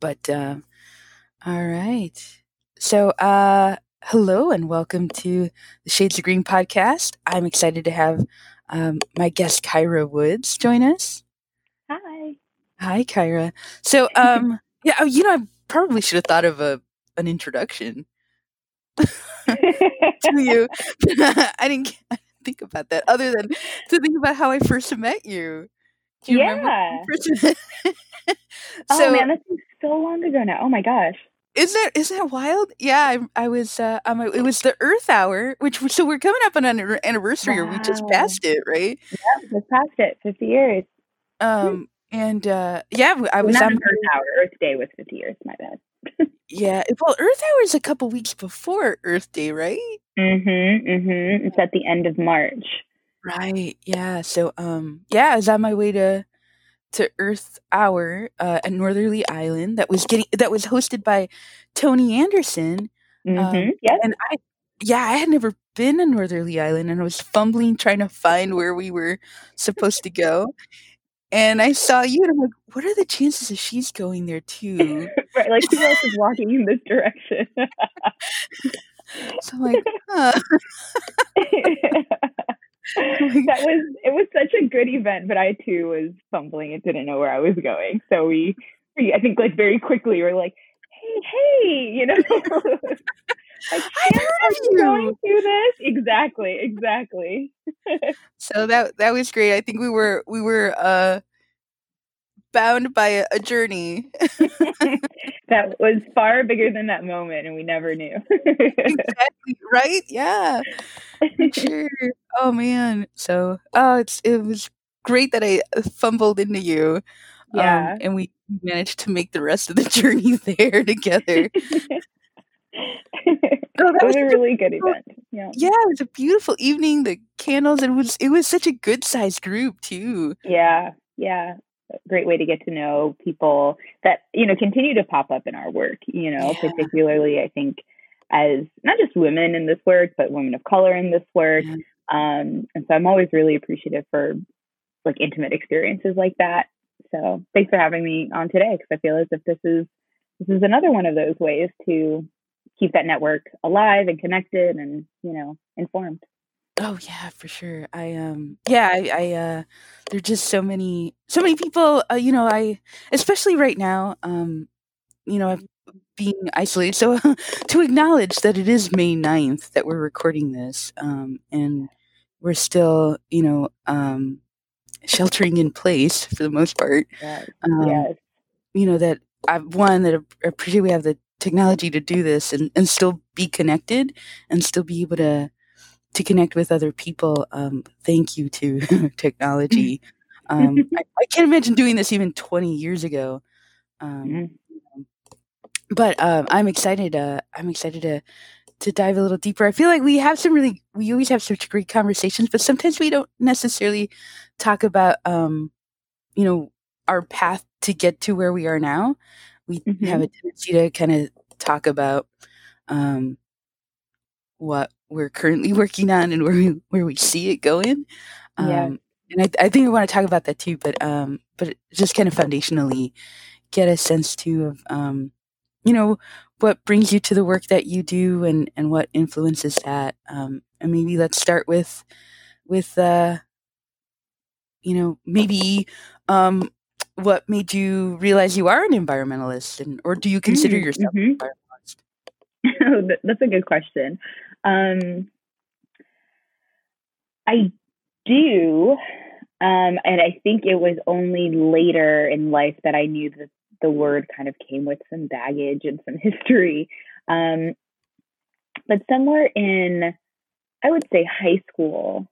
But uh, all right. So, uh, hello and welcome to the Shades of Green podcast. I'm excited to have um, my guest Kyra Woods join us. Hi. Hi, Kyra. So, um, yeah, oh, you know, I probably should have thought of a an introduction to you. I didn't think about that other than to think about how I first met you. Do you yeah. so, oh man, that's so long ago now. Oh my gosh. Isn't that isn't that wild? Yeah, I, I was. Uh, um, it was the Earth Hour, which so we're coming up on an anniversary, wow. or we just passed it, right? Yeah, just passed it, fifty years. Um, and uh, yeah, I was well, on Earth Hour. Earth Day was fifty years. My bad. yeah, well, Earth Hour is a couple weeks before Earth Day, right? Mm-hmm. Mm-hmm. It's at the end of March. Right. Yeah. So, um, yeah, I was on my way to to Earth Hour uh, at Northerly Island that was getting that was hosted by Tony Anderson. Um, mm-hmm. Um, yes. And I, yeah, I had never been to Northerly Island, and I was fumbling trying to find where we were supposed to go. And I saw you, and I'm like, "What are the chances that she's going there too?" right, like who else is walking in this direction? so I'm like, huh. that was it was such a good event, but I too was fumbling and didn't know where I was going. So we, we I think like very quickly we're like, hey, hey, you know. like, I heard you going through this exactly, exactly. so that that was great. I think we were we were uh bound by a, journey that was far bigger than that moment, and we never knew. exactly right. Yeah, sure. Oh man. So oh, it's it was great that I fumbled into you. Um, yeah, um, and we managed to make the rest of the journey there together. oh, that was, was, a really good event. Yeah. Yeah, it was a beautiful evening. The candles. It was it was such a good sized group too. Yeah, yeah great way to get to know people that you know continue to pop up in our work you know yeah. particularly i think as not just women in this work but women of color in this work yeah. um, and so i'm always really appreciative for like intimate experiences like that so thanks for having me on today because i feel as if this is this is another one of those ways to keep that network alive and connected and you know informed Oh yeah, for sure. I um yeah, I, I uh there're just so many so many people uh, you know, I especially right now um you know, I've being isolated. So to acknowledge that it is May 9th that we're recording this um and we're still, you know, um sheltering in place for the most part. Yes. Um, yes. You know that I've one that I appreciate we have the technology to do this and, and still be connected and still be able to to connect with other people. Um, thank you to technology. Um, I, I, can't imagine doing this even 20 years ago. Um, mm-hmm. But um, I'm excited. Uh, I'm excited to to dive a little deeper. I feel like we have some really, we always have such great conversations, but sometimes we don't necessarily talk about, um, you know, our path to get to where we are now. We mm-hmm. have a tendency to kind of talk about um, what we're currently working on and where we where we see it going. Um, yeah. And I, I think I want to talk about that too, but um, but just kind of foundationally get a sense too of um, you know, what brings you to the work that you do and and what influences that. Um, and maybe let's start with with uh, you know, maybe um, what made you realize you are an environmentalist, and or do you consider mm, yourself mm-hmm. an environmentalist? That's a good question. Um, I do. Um, and I think it was only later in life that I knew that the word kind of came with some baggage and some history. Um, but somewhere in, I would say, high school,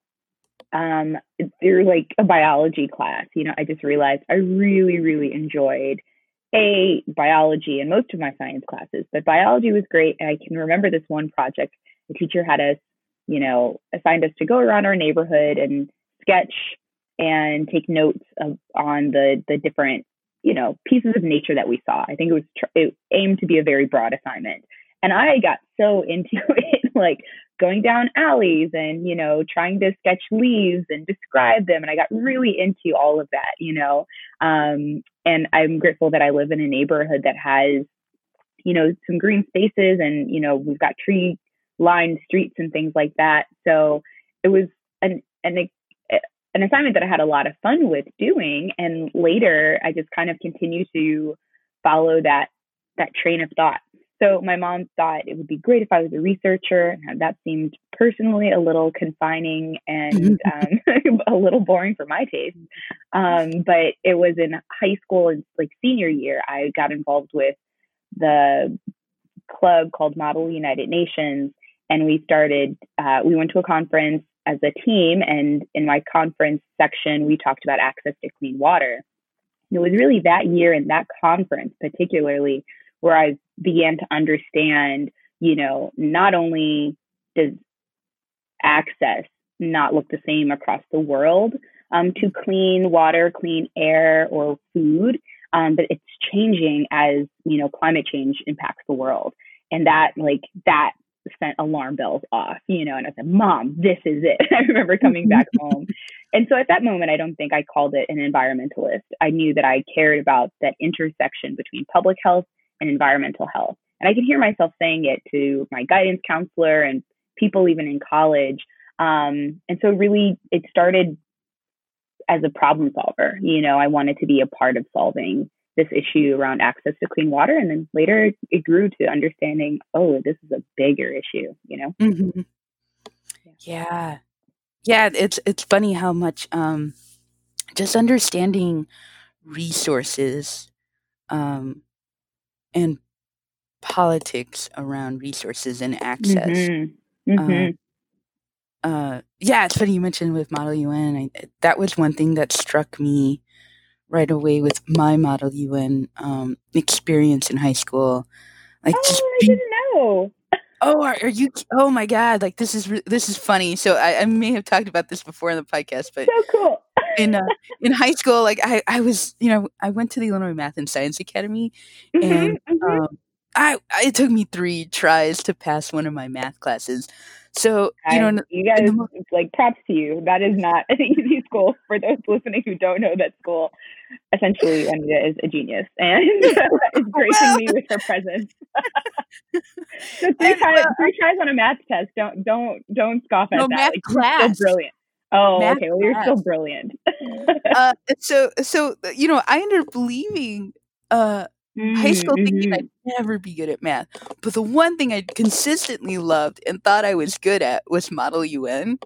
um, through like a biology class, you know, I just realized I really, really enjoyed a biology and most of my science classes, but biology was great. And I can remember this one project the teacher had us, you know, assigned us to go around our neighborhood and sketch and take notes of, on the the different, you know, pieces of nature that we saw. I think it was tr- it aimed to be a very broad assignment, and I got so into it, like going down alleys and you know trying to sketch leaves and describe them, and I got really into all of that, you know. Um, and I'm grateful that I live in a neighborhood that has, you know, some green spaces and, you know, we've got tree lined streets and things like that. So it was an, an, an assignment that I had a lot of fun with doing. And later I just kind of continue to follow that, that train of thought. So my mom thought it would be great if I was a researcher, and that seemed personally a little confining and um, a little boring for my taste. Um, but it was in high school, and like senior year, I got involved with the club called Model United Nations, and we started. Uh, we went to a conference as a team, and in my conference section, we talked about access to clean water. It was really that year and that conference, particularly, where I began to understand, you know, not only does access not look the same across the world um, to clean water, clean air, or food, um, but it's changing as you know climate change impacts the world, and that like that sent alarm bells off, you know, and I said, Mom, this is it. I remember coming back home. And so at that moment, I don't think I called it an environmentalist. I knew that I cared about that intersection between public health and environmental health. And I could hear myself saying it to my guidance counselor and people even in college. Um, and so really it started as a problem solver. You know, I wanted to be a part of solving this issue around access to clean water. And then later it grew to understanding, oh, this is a bigger issue, you know? Mm-hmm. Yeah. Yeah. It's, it's funny how much, um, just understanding resources, um, and politics around resources and access. Mm-hmm. Mm-hmm. Uh, uh, yeah, it's funny you mentioned with Model UN. I, that was one thing that struck me right away with my Model UN um, experience in high school. Like, oh, just I didn't know. Oh, are, are, you? Oh my God! Like this is this is funny. So I, I, may have talked about this before in the podcast, but so cool. in uh, in high school, like I I was you know I went to the Illinois Math and Science Academy, mm-hmm, and mm-hmm. Um, I it took me three tries to pass one of my math classes. So you know, you guys like props to you. That is not an easy school for those listening who don't know that school. Essentially, Anita is a genius and is gracing well, me with her presence. so three tries, three tries on a math test. Don't don't don't scoff at no, that. Math like, class. So brilliant. Oh, math okay. Well, you're still brilliant. uh, so so you know, I ended up leaving uh mm-hmm, high school thinking I'd mm-hmm. never be good at math. But the one thing I consistently loved and thought I was good at was Model UN.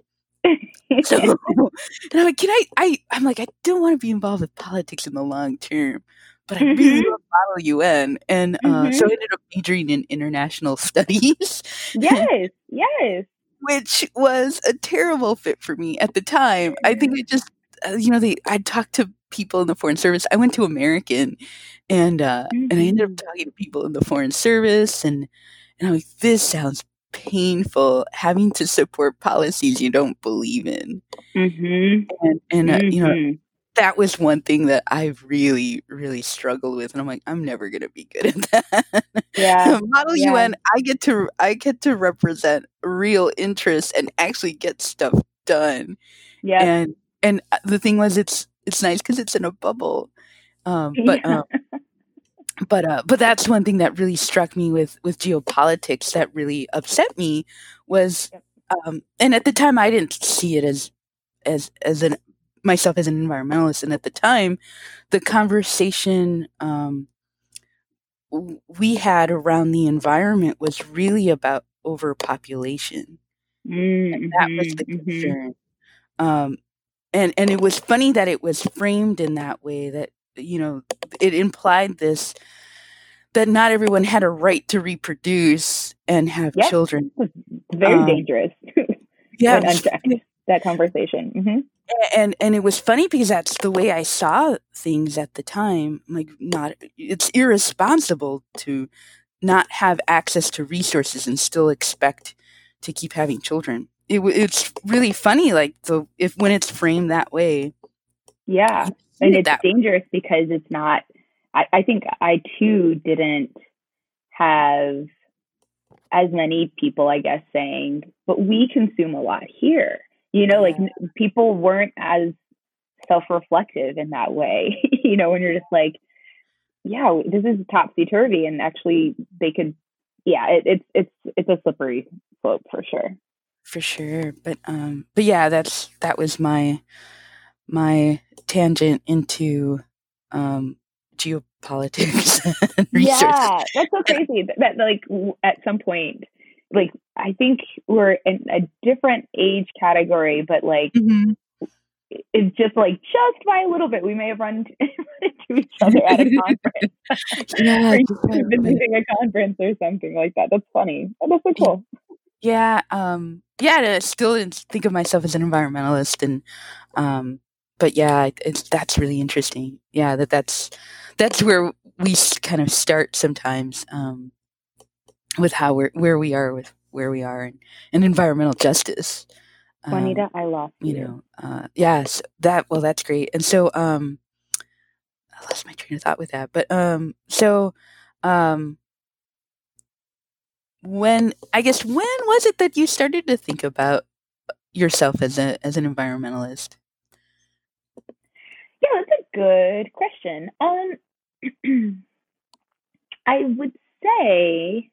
so, and I'm like, can I, I, I'm like, I don't want to be involved with politics in the long term, but I really mm-hmm. love Model UN. And uh, mm-hmm. so I ended up majoring in international studies. Yes, yes. Which was a terrible fit for me at the time. I think it just, you know, they, I'd talk to people in the foreign service. I went to American and uh, mm-hmm. and I ended up mm-hmm. talking to people in the foreign service, and and I'm like, this sounds painful having to support policies you don't believe in, mm-hmm. and and uh, you know mm-hmm. that was one thing that I really really struggled with, and I'm like, I'm never gonna be good at that. Yeah, Model yeah. UN, I get to I get to represent real interests and actually get stuff done. Yeah, and and uh, the thing was, it's it's nice because it's in a bubble. Um, but um, but uh, but that's one thing that really struck me with with geopolitics that really upset me was, um, and at the time I didn't see it as as as an myself as an environmentalist, and at the time, the conversation um, we had around the environment was really about overpopulation, mm-hmm, and that was the mm-hmm. concern. Mm-hmm. Um, and and it was funny that it was framed in that way that you know it implied this that not everyone had a right to reproduce and have yep. children very um, dangerous yeah that conversation mm-hmm. and and it was funny because that's the way i saw things at the time like not it's irresponsible to not have access to resources and still expect to keep having children it, it's really funny like the if when it's framed that way yeah and it's dangerous because it's not I, I think i too didn't have as many people i guess saying but we consume a lot here you know yeah. like people weren't as self-reflective in that way you know when you're just like yeah, this is topsy turvy, and actually they could, yeah, it, it's it's it's a slippery slope for sure. For sure, but um, but yeah, that's that was my my tangent into um geopolitics. yeah, that's so crazy that, that like at some point like I think we're in a different age category, but like mm-hmm. it's just like just by a little bit. We may have run into each other at a conference, yeah, or visiting a conference or something like that. That's funny. Oh, that's so cool. Yeah, um, yeah. I still think of myself as an environmentalist, and um, but yeah, it's that's really interesting. Yeah, that that's that's where we kind of start sometimes. Um, with how we're where we are with where we are and, and environmental justice. Juanita, um, I lost you. You know, uh, yes, that well, that's great. And so, um, I lost my train of thought with that, but um, so, um, when I guess when was it that you started to think about yourself as a as an environmentalist? Yeah, that's a good question. Um, I would say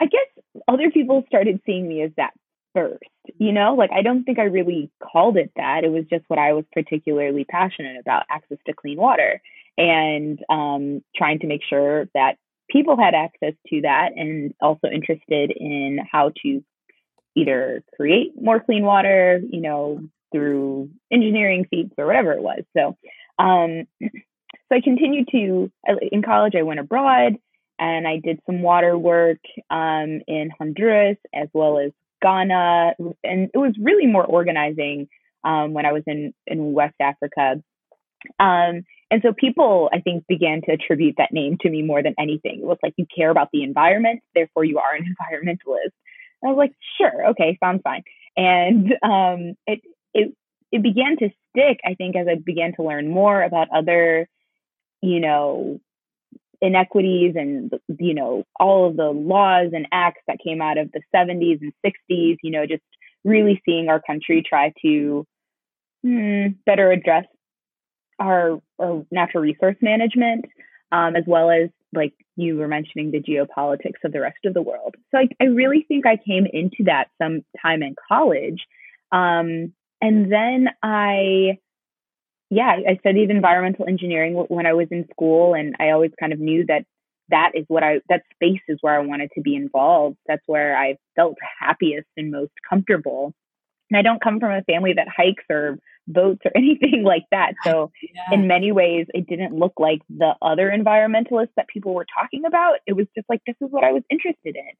I guess other people started seeing me as that first. You know, like I don't think I really called it that. It was just what I was particularly passionate about access to clean water and um, trying to make sure that people had access to that and also interested in how to either create more clean water, you know, through engineering feats or whatever it was. So, um, so I continued to in college. I went abroad and I did some water work um, in Honduras as well as Ghana, and it was really more organizing um, when I was in in West Africa. Um, and so people, I think, began to attribute that name to me more than anything. It was like you care about the environment, therefore you are an environmentalist. And I was like, sure, okay, sounds fine. And um, it it it began to stick, I think, as I began to learn more about other, you know, inequities and you know all of the laws and acts that came out of the 70s and 60s you know just really seeing our country try to hmm, better address our, our, natural resource management um, as well as like you were mentioning the geopolitics of the rest of the world so i, I really think i came into that some time in college um, and then i yeah, I studied environmental engineering when I was in school, and I always kind of knew that that is what I that space is where I wanted to be involved. That's where I felt happiest and most comfortable. And I don't come from a family that hikes or boats or anything like that. So yeah. in many ways, it didn't look like the other environmentalists that people were talking about. It was just like this is what I was interested in.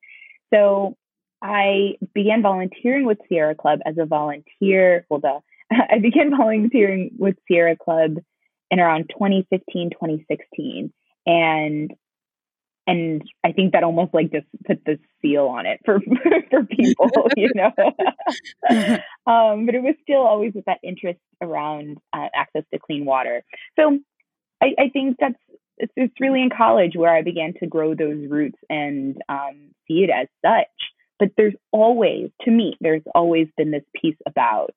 So I began volunteering with Sierra Club as a volunteer. Well, the I began volunteering with Sierra Club in around 2015, 2016. And and I think that almost like just put the seal on it for for people, you know. um, but it was still always with that interest around uh, access to clean water. So I, I think that's it's, it's, really in college where I began to grow those roots and um, see it as such. But there's always, to me, there's always been this piece about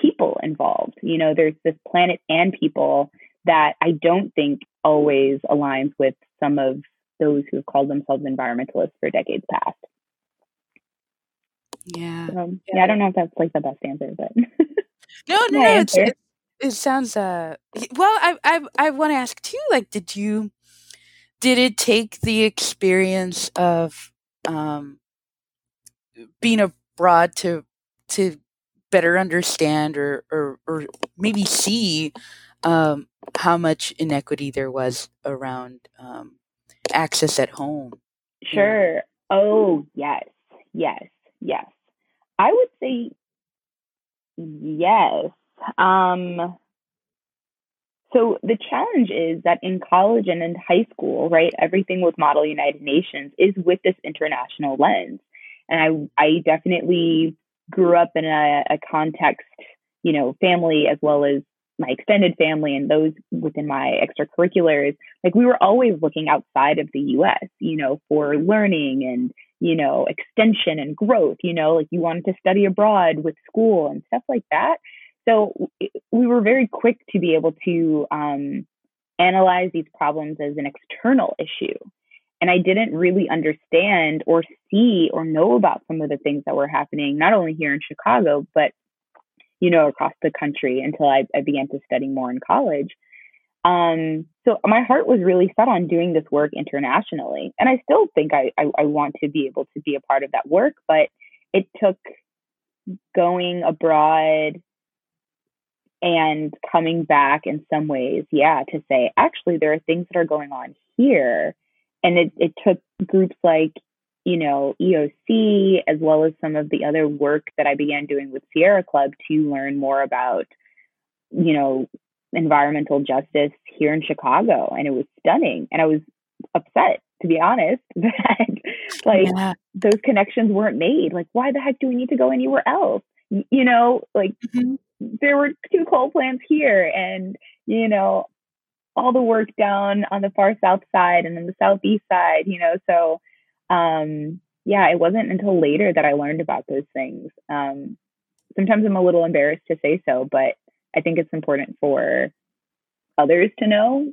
people involved. You know, there's this planet and people that I don't think always aligns with some of those who have called themselves environmentalists for decades past. Yeah. Um, yeah. yeah. I don't know if that's like the best answer, but no, no, no it, it sounds uh well. I I I want to ask too. Like, did you did it take the experience of um being abroad to to better understand or or, or maybe see um, how much inequity there was around um, access at home. Sure. Oh yes, yes, yes. I would say yes. Um, so the challenge is that in college and in high school, right, everything with Model United Nations is with this international lens. And I, I definitely grew up in a, a context, you know, family as well as my extended family and those within my extracurriculars, like we were always looking outside of the US, you know, for learning and, you know, extension and growth, you know, like you wanted to study abroad with school and stuff like that. So we were very quick to be able to um, analyze these problems as an external issue. And I didn't really understand or see or know about some of the things that were happening, not only here in Chicago, but, you know, across the country until I, I began to study more in college. Um, so my heart was really set on doing this work internationally. And I still think I, I, I want to be able to be a part of that work, but it took going abroad and coming back in some ways, yeah, to say, actually, there are things that are going on here. And it, it took groups like, you know, EOC, as well as some of the other work that I began doing with Sierra Club to learn more about, you know, environmental justice here in Chicago. And it was stunning. And I was upset, to be honest, that like yeah. those connections weren't made. Like, why the heck do we need to go anywhere else? You know, like mm-hmm. there were two coal plants here and, you know, all the work down on the far south side and then the southeast side, you know, so um yeah, it wasn't until later that I learned about those things. Um sometimes I'm a little embarrassed to say so, but I think it's important for others to know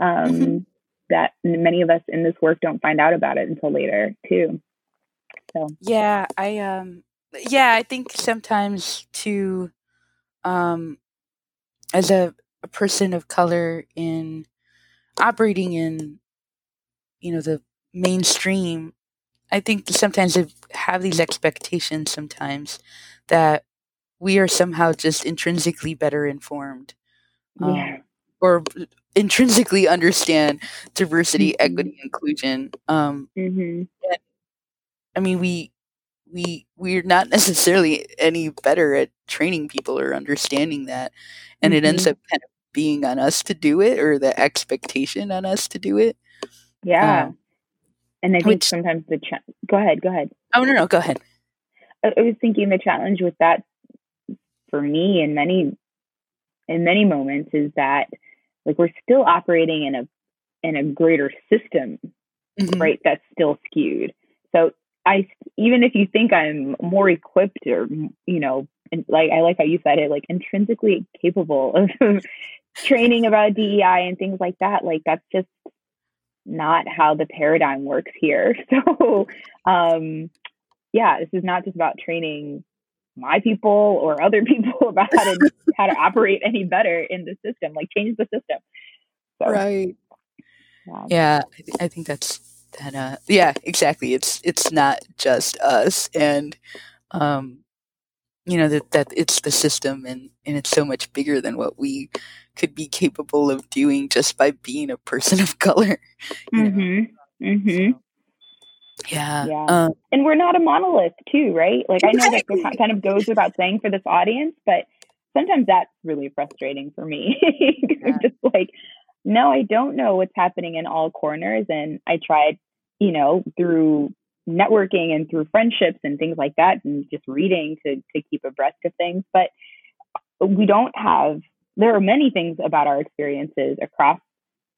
um, mm-hmm. that many of us in this work don't find out about it until later too. So yeah, I um yeah, I think sometimes to um as a, a person of color in operating in you know the mainstream I think sometimes I have these expectations sometimes that we are somehow just intrinsically better informed um, yeah. or intrinsically understand diversity mm-hmm. equity inclusion um, mm-hmm. i mean we we we're not necessarily any better at training people or understanding that and mm-hmm. it ends mm-hmm. up kind of being on us to do it or the expectation on us to do it yeah um, and i think which, sometimes the cha- go ahead go ahead. Oh no no go ahead. I was thinking the challenge with that for me in many in many moments is that like we're still operating in a in a greater system mm-hmm. right that's still skewed. So i even if you think i'm more equipped or you know and like i like how you said it like intrinsically capable of training about dei and things like that like that's just not how the paradigm works here. So um yeah this is not just about training my people or other people about how to how to operate any better in the system like change the system. So, right. yeah, yeah I, th- I, think that's that uh yeah exactly. It's it's not just us and um you know that that it's the system and and it's so much bigger than what we could be capable of doing just by being a person of color mm-hmm. mm-hmm. So, yeah. Yeah. Um, and we're not a monolith too, right? Like I know that kind of goes without saying for this audience, but sometimes that's really frustrating for me. yeah. I'm just like, no, I don't know what's happening in all corners. And I tried, you know, through networking and through friendships and things like that and just reading to to keep abreast of things. But we don't have there are many things about our experiences across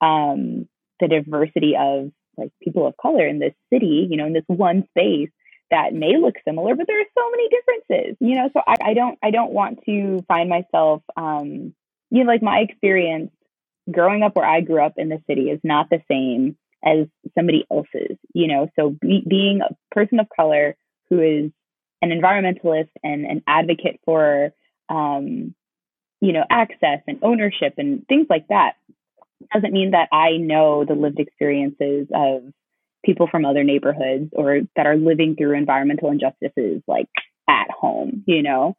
um, the diversity of like people of color in this city, you know, in this one space that may look similar, but there are so many differences, you know. So I, I don't I don't want to find myself um, you know, like my experience growing up where I grew up in the city is not the same as somebody else's, you know. So be, being a person of color who is an environmentalist and an advocate for um, you know, access and ownership and things like that doesn't mean that I know the lived experiences of people from other neighborhoods or that are living through environmental injustices like at home, you know?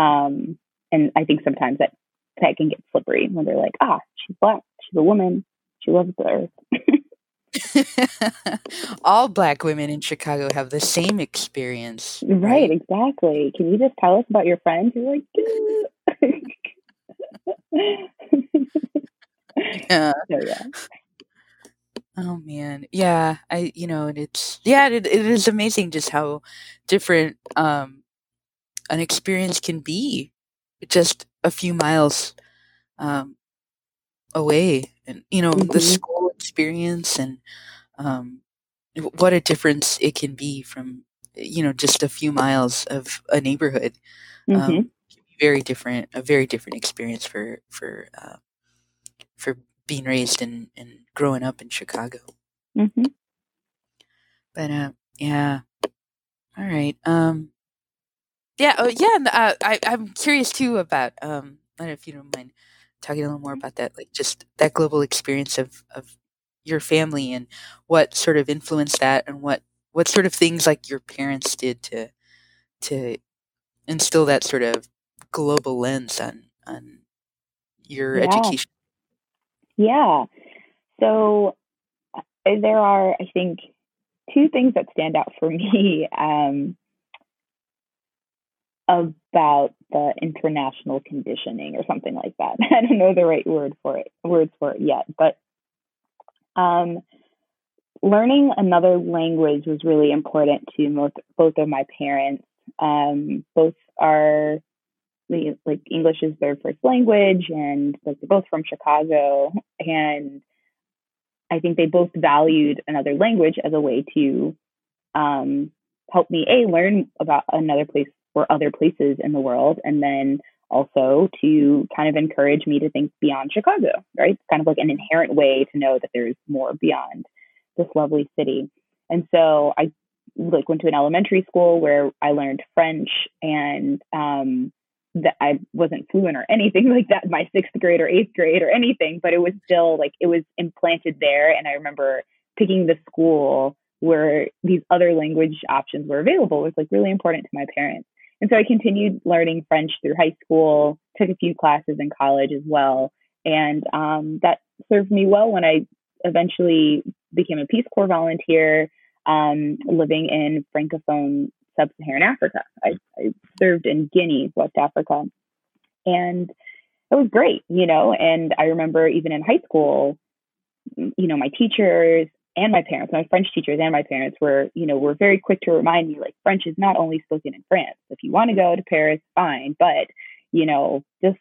Mm-hmm. Um, and I think sometimes that that can get slippery when they're like, ah, she's black, she's a woman, she loves the earth. All black women in Chicago have the same experience. Right, exactly. Can you just tell us about your friend You're like, yeah. So, yeah. Oh man, yeah. I you know, and it's yeah, it, it is amazing just how different um an experience can be, just a few miles um away, and you know mm-hmm. the school experience and um what a difference it can be from you know just a few miles of a neighborhood. Um, mm-hmm. Um, very different, a very different experience for for uh, for being raised and and growing up in Chicago. hmm But uh, yeah, all right. Um, yeah, oh yeah. And, uh, I I'm curious too about um. I don't know if you don't mind talking a little more about that, like just that global experience of of your family and what sort of influenced that, and what what sort of things like your parents did to to instill that sort of global lens on on your Yeah. education. Yeah. So uh, there are, I think, two things that stand out for me um, about the international conditioning or something like that. I don't know the right word for it, words for it yet, but um, learning another language was really important to both of my parents. Um, both are like English is their first language, and like they're both from Chicago, and I think they both valued another language as a way to um, help me a learn about another place or other places in the world, and then also to kind of encourage me to think beyond Chicago. Right, it's kind of like an inherent way to know that there's more beyond this lovely city. And so I like went to an elementary school where I learned French and um, that I wasn't fluent or anything like that my sixth grade or eighth grade or anything, but it was still like it was implanted there. And I remember picking the school where these other language options were available was like really important to my parents. And so I continued learning French through high school, took a few classes in college as well. And um, that served me well when I eventually became a Peace Corps volunteer um, living in Francophone sub Saharan Africa. I, I served in Guinea, West Africa. And it was great, you know. And I remember even in high school, you know, my teachers and my parents, my French teachers and my parents were, you know, were very quick to remind me like French is not only spoken in France. If you want to go to Paris, fine, but you know, just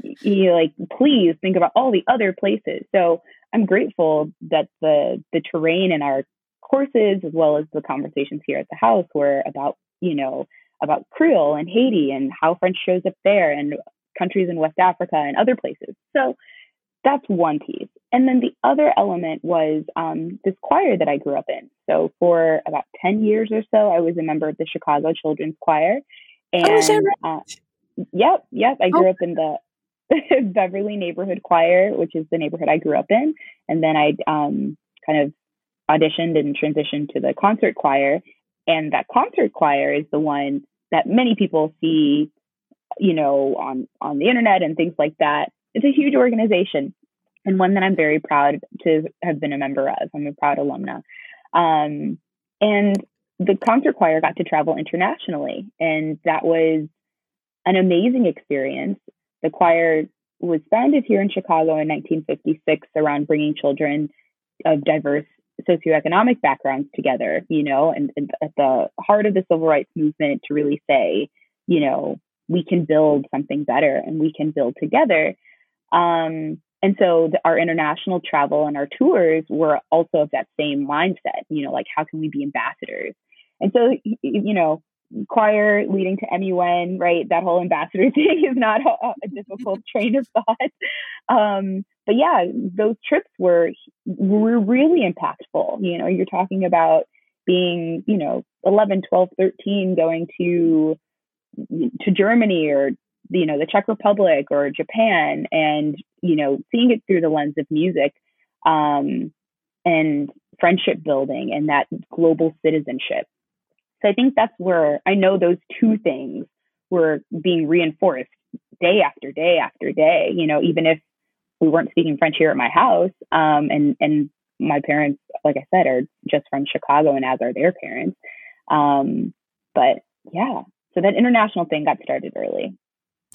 you know, like please think about all the other places. So I'm grateful that the the terrain in our courses as well as the conversations here at the house were about, you know, about Creole and Haiti and how French shows up there and countries in West Africa and other places. So that's one piece. And then the other element was um, this choir that I grew up in. So for about 10 years or so, I was a member of the Chicago Children's Choir. And Oh, is right? uh, yep, yep, I Oh, grew up in the Beverly Neighborhood Choir, which is the neighborhood I grew up in. And then I um, kind of auditioned and transitioned to the concert choir. And that concert choir is the one that many people see, you know, on, on the internet and things like that. It's a huge organization and one that I'm very proud to have been a member of. I'm a proud alumna. Um, and the concert choir got to travel internationally, and that was an amazing experience. The choir was founded here in Chicago in 1956 around bringing children of diverse socioeconomic backgrounds together, you know, and, and at the heart of the civil rights movement to really say, you know, we can build something better and we can build together. Um, and so the, our international travel and our tours were also of that same mindset, you know, like how can we be ambassadors? And so, you know, choir leading to MUN, right? That whole ambassador thing is not a, a difficult train of thought. Um, but yeah, those trips were were really impactful. You know, you're talking about being, you know, 11, 12, 13 going to to Germany or you know the Czech Republic or Japan and you know seeing it through the lens of music um, and friendship building and that global citizenship. So I think that's where I know those two things were being reinforced day after day after day. You know, even if we weren't speaking French here at my house, um, and and my parents, like I said, are just from Chicago, and as are their parents. Um, but yeah, so that international thing got started early.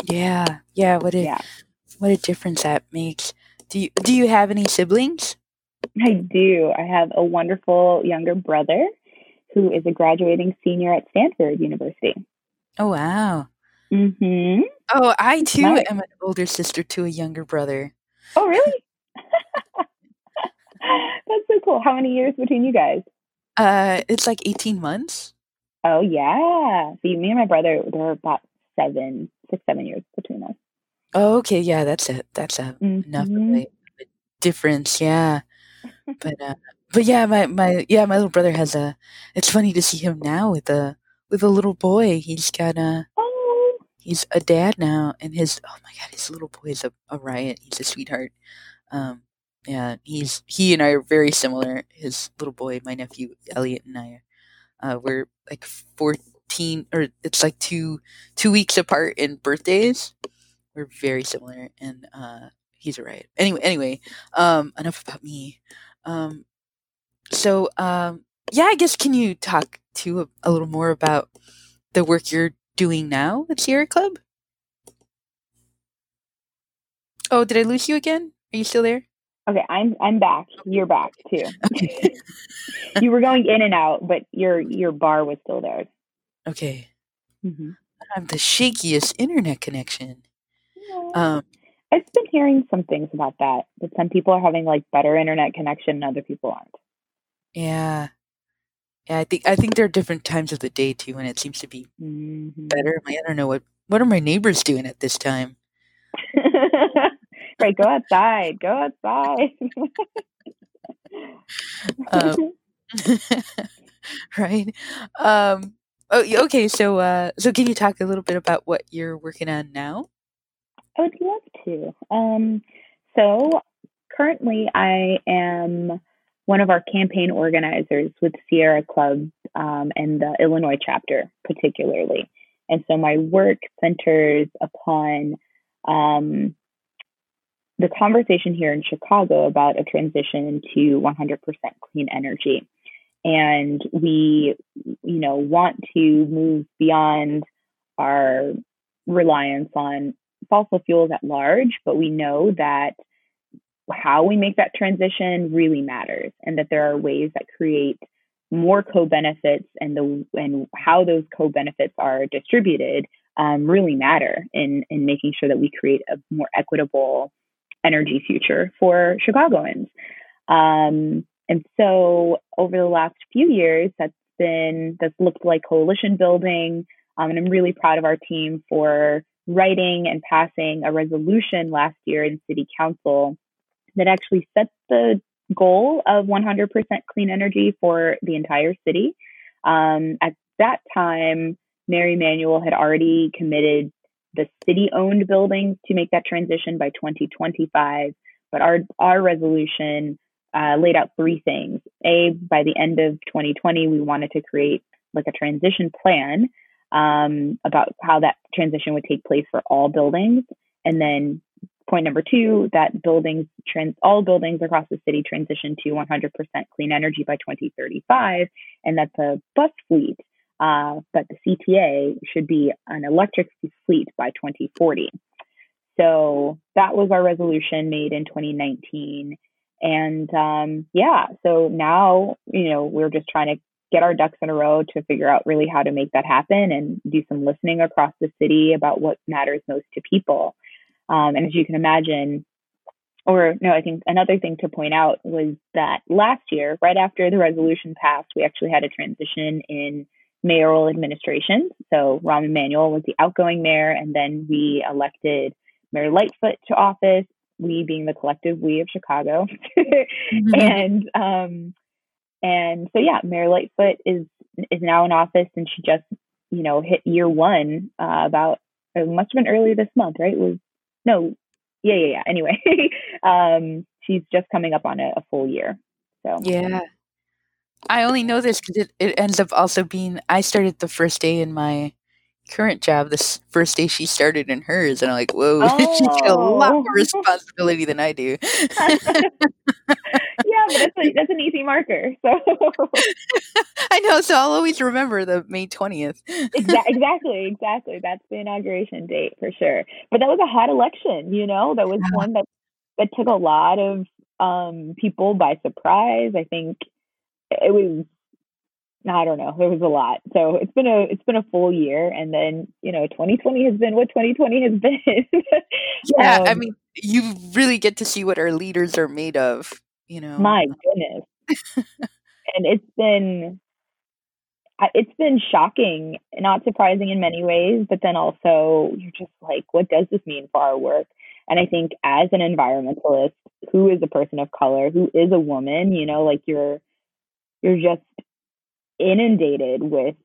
Yeah, yeah. What a Yeah, what a difference that makes. Do you do you have any siblings? I do. I have a wonderful younger brother who is a graduating senior at Stanford University. Oh wow. Mm-hmm. Oh, I too Nice. am an older sister to a younger brother. Oh, really? That's so cool. How many years between you guys? Uh, it's like eighteen months. Oh, yeah. See, me and my brother, there are about seven, six, seven years between us. Oh, okay, yeah, that's a that's a enough of Mm-hmm. a, a difference. Yeah, but uh, but yeah, my my yeah, my little brother has a. It's funny to see him now with a with a little boy. He's got a. Oh, He's a dad now, and his oh my god, his little boy is a, a riot. He's a sweetheart. Um, yeah, he's he and I are very similar. His little boy, my nephew Elliot, and I, uh, we're like or it's like two two weeks apart in birthdays. We're very similar, and uh, he's a riot. Anyway, anyway, um, enough about me. Um, so um, yeah, I guess can you talk to a, a little more about the work you're doing now at Sierra Club? Oh, did I lose you again? Are you still there? okay. I'm I'm back. You're back too. Okay. you were going in and out, but your your bar was still there. Okay. hmm I have the shakiest internet connection. Um, I've been hearing some things about that. That some people are having like better internet connection and other people aren't. yeah. Yeah, I think I think there are different times of the day too when it seems to be hmm better. I don't know what what are my neighbors doing at this time. right. Go outside. Go outside. Um, right. Um, oh, okay. So, uh, so can you talk a little bit about what you're working on now? I would love to. Um, so currently, I am one of our campaign organizers with Sierra Club um, and the Illinois chapter, particularly. And so my work centers upon um, the conversation here in Chicago about a transition to 100% clean energy. And we, you know, want to move beyond our reliance on fossil fuels at large, but we know that how we make that transition really matters and that there are ways that create more co-benefits and the and how those co-benefits are distributed um, really matter in in making sure that we create a more equitable energy future for Chicagoans. Um, and so over the last few years, that's been that's looked like coalition building. Um, and I'm really proud of our team for writing and passing a resolution last year in City Council that actually sets the goal of 100% clean energy for the entire city. Um, at that time, Mayor Emanuel had already committed the city owned buildings to make that transition by 2025. But our, our resolution uh, laid out three things. A, by the end of 2020, we wanted to create like a transition plan um, about how that transition would take place for all buildings. And then point number two, that buildings, trans, all buildings across the city transition to 100% clean energy by 2035, and that the bus fleet, uh, but the CTA should be an electric fleet by 2040. So that was our resolution made in 2019. And um, yeah, so now, you know, we're just trying to get our ducks in a row to figure out really how to make that happen and do some listening across the city about what matters most to people. Um, and as you can imagine, or no, I think another thing to point out was that last year, right after the resolution passed, we actually had a transition in mayoral administration. So Rahm Emanuel was the outgoing mayor, and then we elected Mayor Lightfoot to office. We being the collective we of Chicago, Mhm. and um, and so yeah, Mayor Lightfoot is is now in office, and she just you know hit year one uh, about it must have been earlier this month, right? It was no, yeah, yeah, yeah. Anyway, um, she's just coming up on a, a full year. So Yeah. I only know this because it, it ends up also being I started the first day in my current job, the s- first day she started in hers, and I'm like, whoa, she's got a lot Oh. more responsibility than I do. yeah, but that's a, that's an easy marker. So I know, so I'll always remember the May 20th. Exactly, exactly. That's the inauguration date for sure. But that was a hot election, you know. That was Yeah. one that that took a lot of um, people by surprise. I think it was. I don't know. There was a lot. So it's been a it's been a full year, and then you know, 2020 has been what 2020 has been. Yeah, I Um, mean, you really get to see what our leaders are made of, you know. My goodness. and it's been it's been shocking, not surprising in many ways, but then also you're just like, what does this mean for our work? And I think as an environmentalist who is a person of color, who is a woman, you know, like you're you're just inundated with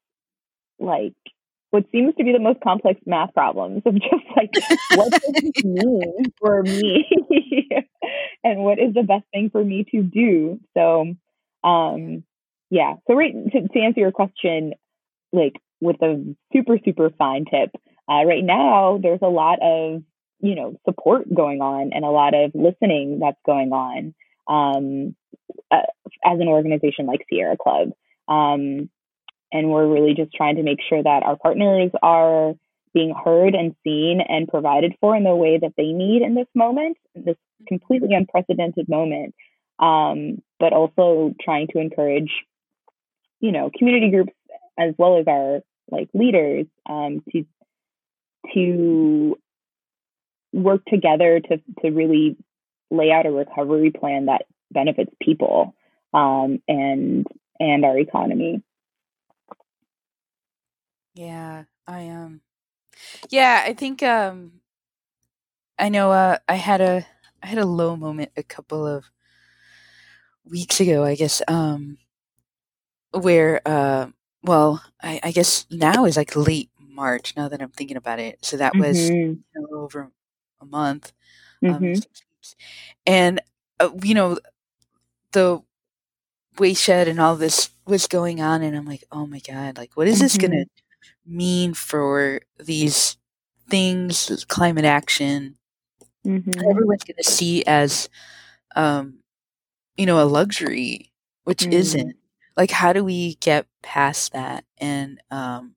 like what seems to be the most complex math problems of just like what does this mean for me? And what is the best thing for me to do? So um yeah. So right to, to answer your question like with a super super fine tip uh, right now there's a lot of you know support going on and a lot of listening that's going on um, uh, as an organization like sierra club um, and we're really just trying to make sure that our partners are being heard and seen and provided for in the way that they need in this moment, this completely unprecedented moment. Um, but also trying to encourage, you know, community groups as well as our like leaders um, to to work together to to really lay out a recovery plan that benefits people um, and and our economy. Yeah, I um yeah, I think um I know uh I had a I had a low moment a couple of weeks ago, I guess, um where uh well, I, I guess now is like late March now that I'm thinking about it. So that was Mhm. you know, over a month. Um Mhm. six. And uh, you know the wayshed and all this was going on and I'm like, "Oh my god, like what is this going to Mhm. mean for these things, climate action Mhm. everyone's going to see as um you know, a luxury, which Mm. isn't. Like how do we get past that? And um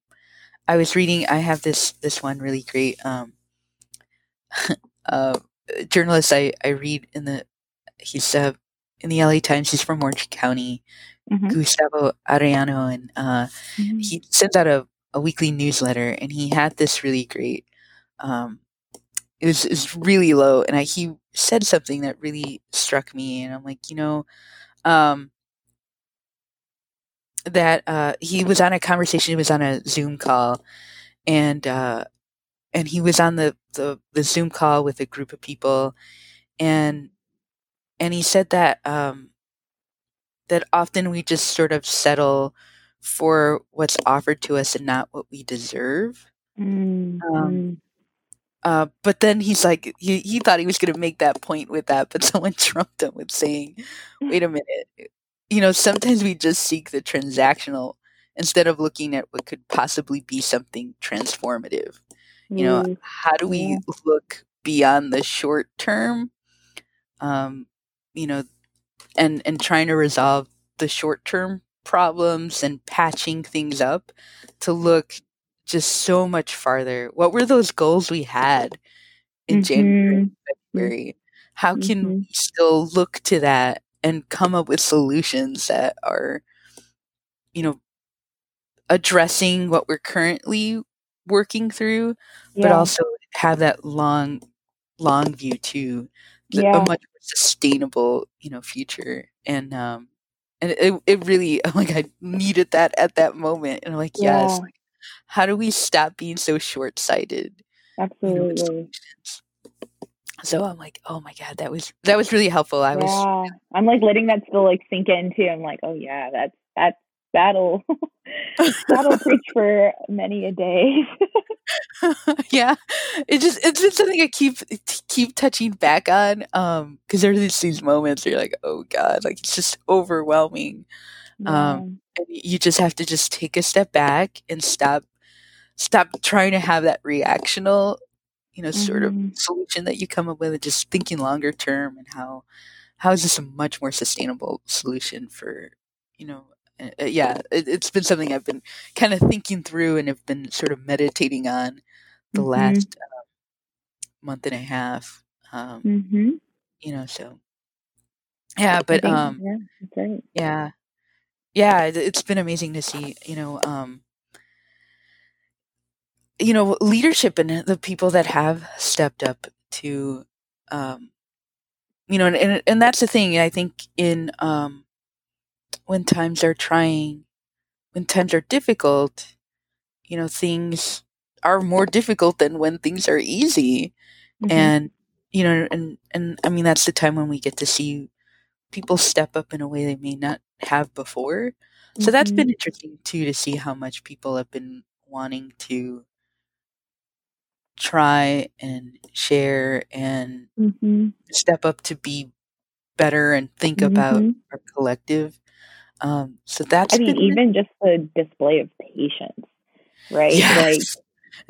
I was reading I have this this one really great um uh journalist I I read in the he's uh in the LA Times, he's from Orange County, Mhm. Gustavo Arellano, and uh, Mhm. he sends out a, a weekly newsletter, and he had this really great. Um, it was, it was really low, and I, he said something that really struck me, and I'm like, you know, um, that uh, he was on a conversation. He was on a Zoom call, and uh, and he was on the, the the Zoom call with a group of people, and and he said that um, that often we just sort of settle for what's offered to us and not what we deserve. Mm. Um, Mm. uh, but then he's like, he, he thought he was going to make that point with that, but someone trumped him with saying, wait a minute, you know, sometimes we just seek the transactional instead of looking at what could possibly be something transformative. You know, how do we look beyond the short term? Um, you know, and and trying to resolve the short term problems and patching things up to look just so much farther. What were those goals we had in January and Mhm. February? How can Mhm. we still look to that and come up with solutions that are, you know, addressing what we're currently working through, but also have that long, long view too, the, a Yeah. much sustainable, you know, future. And um, and it it really, oh my god, needed that at that moment. And I'm like, yes, Yeah. like, how do we stop being so short sighted? You know, with Absolutely. So I'm like, oh my god, that was that was really helpful. I was I'm like letting that still like sink in too. I'm like, oh yeah, that's that's that'll that'll preach for many a day. yeah, it just it's just something I keep keep touching back on. Um, because there's these, these moments where you're like, oh god, like it's just overwhelming. yeah. Um, and you just have to just take a step back and stop stop trying to have that reactional, you know, sort of Mhm. solution that you come up with, and just thinking longer term and how how is this a much more sustainable solution for you know. Uh, uh, yeah, it, it's been something I've been kind of thinking through and have been sort of meditating on the Mhm. last um, month and a half. Um, Mhm. you know, so yeah, but um, yeah, right. yeah, yeah, it, it's been amazing to see. You know, um, you know, leadership and the people that have stepped up to, um, you know, and, and and that's the thing. I think in um, when times are trying, when times are difficult, you know, things are more difficult than when things are easy. Mhm. And you know, and and I mean that's the time when we get to see people step up in a way they may not have before. So that's been interesting too to see how much people have been wanting to try and share and Mhm. step up to be better and think about Mhm. our collective. Um, so that's I mean, even just the display of patience, right?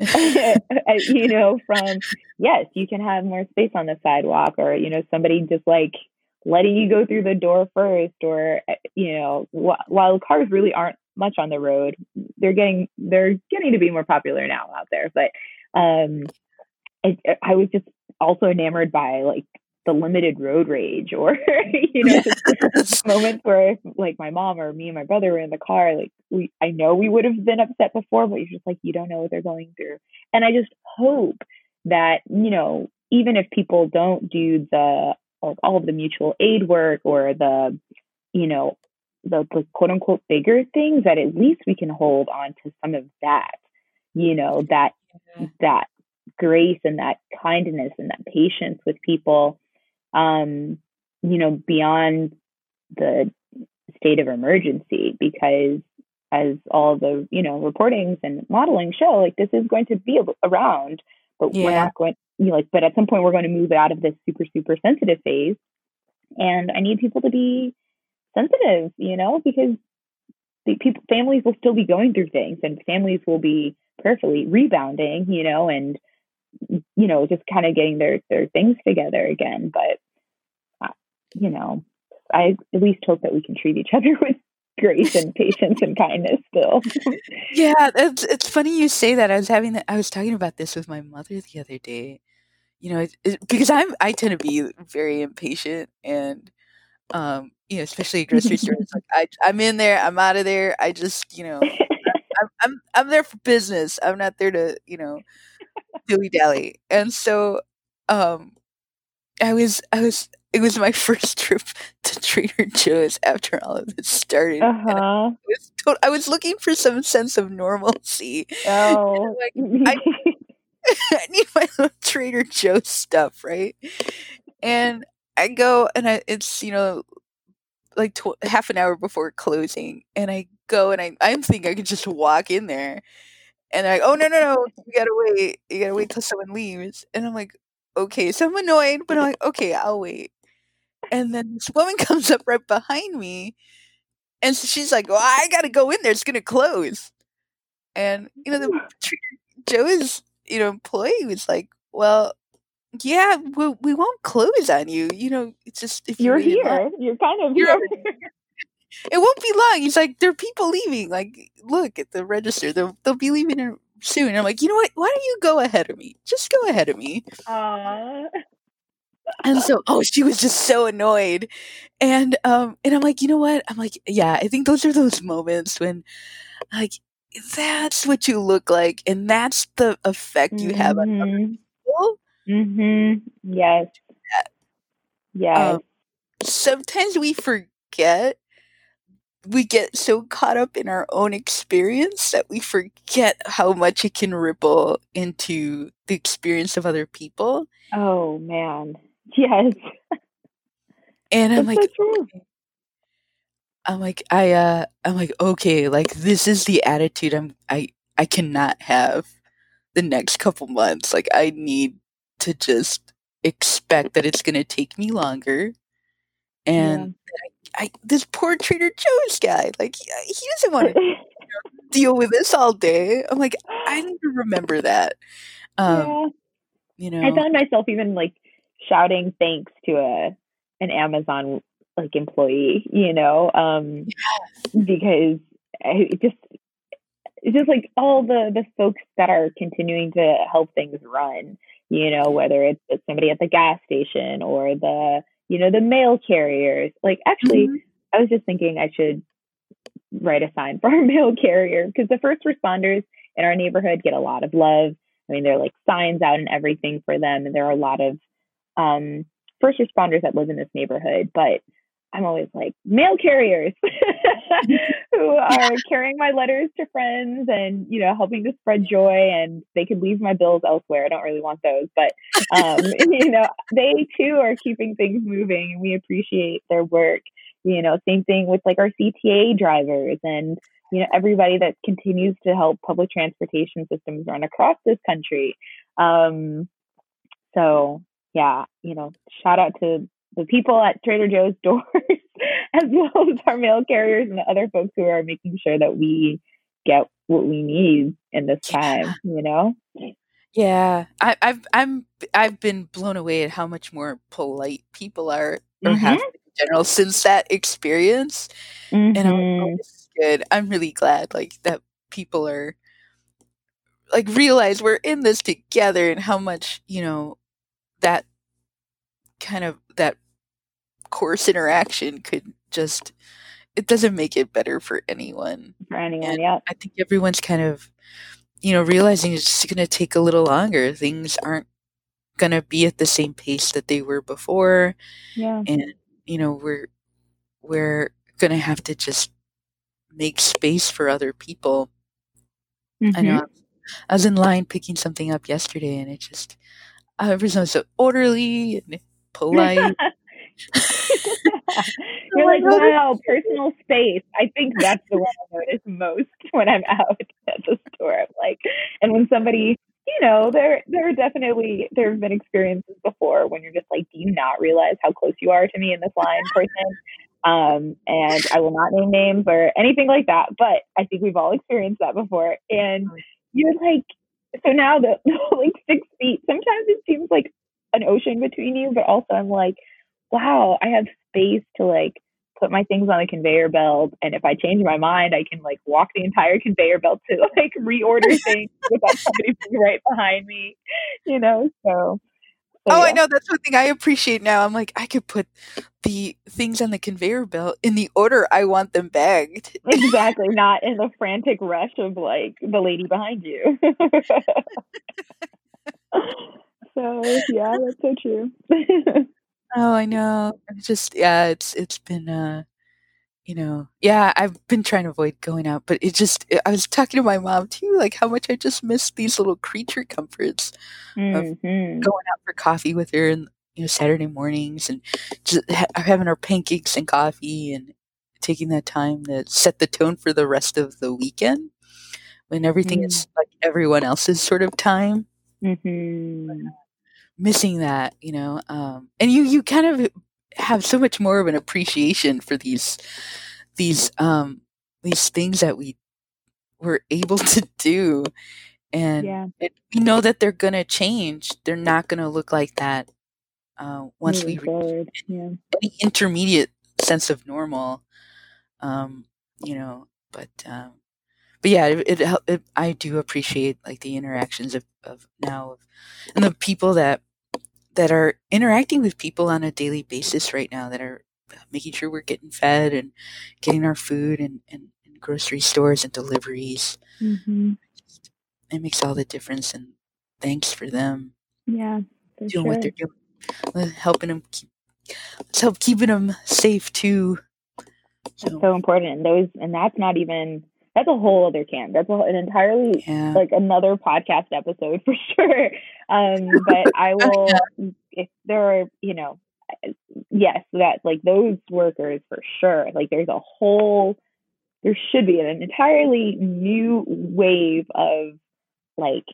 Like, you know, from yes, you can have more space on the sidewalk, or you know, somebody just like letting you go through the door first, or uh, you know, wh- while cars really aren't much on the road, they're getting they're getting to be more popular now out there. But um, I, I was just also enamored by like the limited road rage, or you know, just moments where like my mom or me and my brother were in the car, like we I know we would have been upset before, but you're just like you don't know what they're going through. And I just hope that, you know, even if people don't do the like all of the mutual aid work or the, you know, the, the quote unquote bigger things, that at least we can hold on to some of that, you know, that Yeah. that grace and that kindness and that patience with people um, you know, beyond the state of emergency because as all the you know reportings and modeling show like this is going to be around but we're not going you know, like but at some point we're going to move out of this super super sensitive phase. And i need people to be sensitive you know because the people families will still be going through things and families will be prayerfully rebounding you know and you know just kind of getting their their things together again. But you know i at least hope that we can treat each other with grace and patience and kindness still Yeah, it's it's funny you say that. I was having I was talking about this with my mother the other day. You know, it, it, because I'm I tend to be very impatient and um, you know, especially at grocery stores. Like I I'm in there, I'm out of there. I just, you know, I'm I'm I'm there for business. I'm not there to, you know, dilly dally. And so um I was I was it was my first trip to Trader Joe's after all of this started. And I uh-huh was to- I was looking for some sense of normalcy. oh like I I need my little Trader Joe's stuff, right? And I go and I it's you know like tw- half an hour before closing, and I go and I I'm thinking I could just walk in there, and I oh no no no you gotta wait you gotta wait till someone leaves, and I'm like okay so I'm annoyed, but I'm like okay I'll wait, and then this woman comes up right behind me, and so she's like well I gotta go in there it's gonna close, and you know the Joe's you know employee was like well yeah, we, we won't close on you. You know, it's just if you're line, here you're kind of you're here already it won't be long. He's like, there are people leaving. Like, look at the register. They'll they'll be leaving soon. And I'm like, you know what? Why don't you go ahead of me? Just go ahead of me. Aww. And so, oh, she was just so annoyed. And um, and I'm like, you know what? I'm like, yeah, I think those are those moments when, like, that's what you look like, and that's the effect you have on other Mhm. people. Mhm. Yes. Yes. Um, sometimes we forget we get so caught up in our own experience that we forget how much it can ripple into the experience of other people. oh man. Yes. And I'm That's like, so. I'm like, I, uh, I'm like, okay, like this is the attitude I'm, I, I cannot have the next couple months. Like I need to just expect that it's going to take me longer. And I, this poor Trader Joe's guy, like he, he doesn't want to deal with this all day. I'm like, I need to remember that. Um, yeah. you know, I found myself even like shouting thanks to a an Amazon like employee, you know, um, because I it just it's just like all the the folks that are continuing to help things run, you know, whether it's, it's somebody at the gas station or the you know the mail carriers. Like actually, Mhm. I was just thinking I should write a sign for our mail carrier because the first responders in our neighborhood get a lot of love. I mean, there are like signs out and everything for them, and there are a lot of um, first responders that live in this neighborhood. But I'm always like mail carriers who are carrying my letters to friends and you know helping to spread joy and they could leave my bills elsewhere. I don't really want those but um, you know they too are keeping things moving and we appreciate their work. You know same thing with like our cta drivers and you know everybody that continues to help public transportation systems run across this country. Um, so yeah you know shout out to the people at trader joe's doors as well as our mail carriers and the other folks who are making sure that we get what we need in this time, you know? Yeah. I, have I'm I've been blown away at how much more polite people are or mm-hmm. have in general since that experience. Mm-hmm. And I'm like, oh, this is good. I'm really glad like that people are like realize we're in this together and how much, you know, that kind of that coarse interaction could just it doesn't make it better for anyone. For anyone, and yeah. I think everyone's kind of you know realizing it's just going to take a little longer. Things aren't going to be at the same pace that they were before. Yeah. And you know, we're we're going to have to just make space for other people. Mm-hmm. I know. I was in line picking something up yesterday and it just everyone's so orderly and polite You're like, wow, personal space. I think that's the one I notice most when I'm out at the store. I'm like, and when somebody, you know, there there are definitely there have been experiences before when you're just like, do you not realize how close you are to me in this line, person? Um, and I will not name names or anything like that, but I think we've all experienced that before. And you're like, so now the like six feet. Sometimes it seems like an ocean between you, but also I'm like wow, I have space to like put my things on a conveyor belt and if I change my mind I can like walk the entire conveyor belt to like reorder things without somebody being right behind me. You know, so so, oh, yeah. I know. That's one thing I appreciate now. I'm like, I could put the things on the conveyor belt in the order I want them bagged. exactly. Not in the frantic rush of like the lady behind you. so, yeah, that's so true. Oh, I know. It's just yeah, it's it's been uh you know, yeah, I've been trying to avoid going out, but it just I was talking to my mom too, like how much I just miss these little creature comforts mm-hmm. of going out for coffee with her and you know Saturday mornings and just ha- having our pancakes and coffee and taking that time to set the tone for the rest of the weekend when everything mm-hmm. is like everyone else's sort of time. Mm-hmm missing that, you know. Um, and you you kind of have so much more of an appreciation for these these um these things that we were able to do and yeah. it, we know that they're going to change they're not going to look like that uh, once Moving we forward. Yeah. any intermediate sense of normal um, you know but um, but yeah, it, it, it, I do appreciate like the interactions of, of now of, and the people that that are interacting with people on a daily basis right now that are making sure we're getting fed and getting our food and, and, and grocery stores and deliveries. Mm-hmm. It makes all the difference, and thanks for them. Yeah, for doing sure. what they're doing, helping them keep. Let's help keeping them safe too. So. so important. And Those, and that's not even that's a whole other can. That's a, an entirely yeah. like another podcast episode for sure. Um, but I will if there are you know yes that like those workers for sure like there's a whole there should be an entirely new wave of like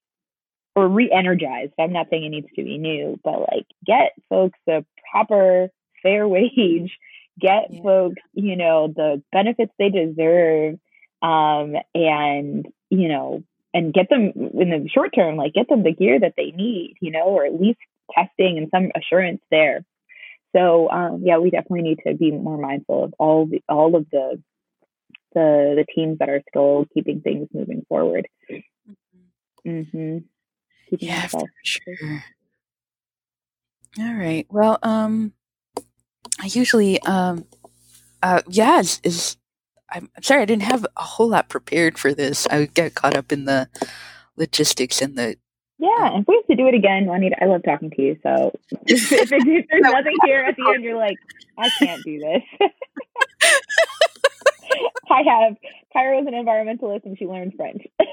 or re-energized i'm not saying it needs to be new but like get folks a proper fair wage get yeah. folks you know the benefits they deserve um, and you know, and get them in the short term, like get them the gear that they need, you know, or at least testing and some assurance there. So um, yeah, we definitely need to be more mindful of all the all of the the the teams that are still keeping things moving forward. Mm-hmm. Yeah, for sure. All right. Well, um, I usually, um, uh, yeah, is I'm, I'm sorry, I didn't have a whole lot prepared for this. I get caught up in the logistics and the. Yeah, if we have to do it again, Juanita, I love talking to you. So if, if, if there's nothing here at the end, you're like, I can't do this. I have Kyra was an environmentalist and she learned French. I'm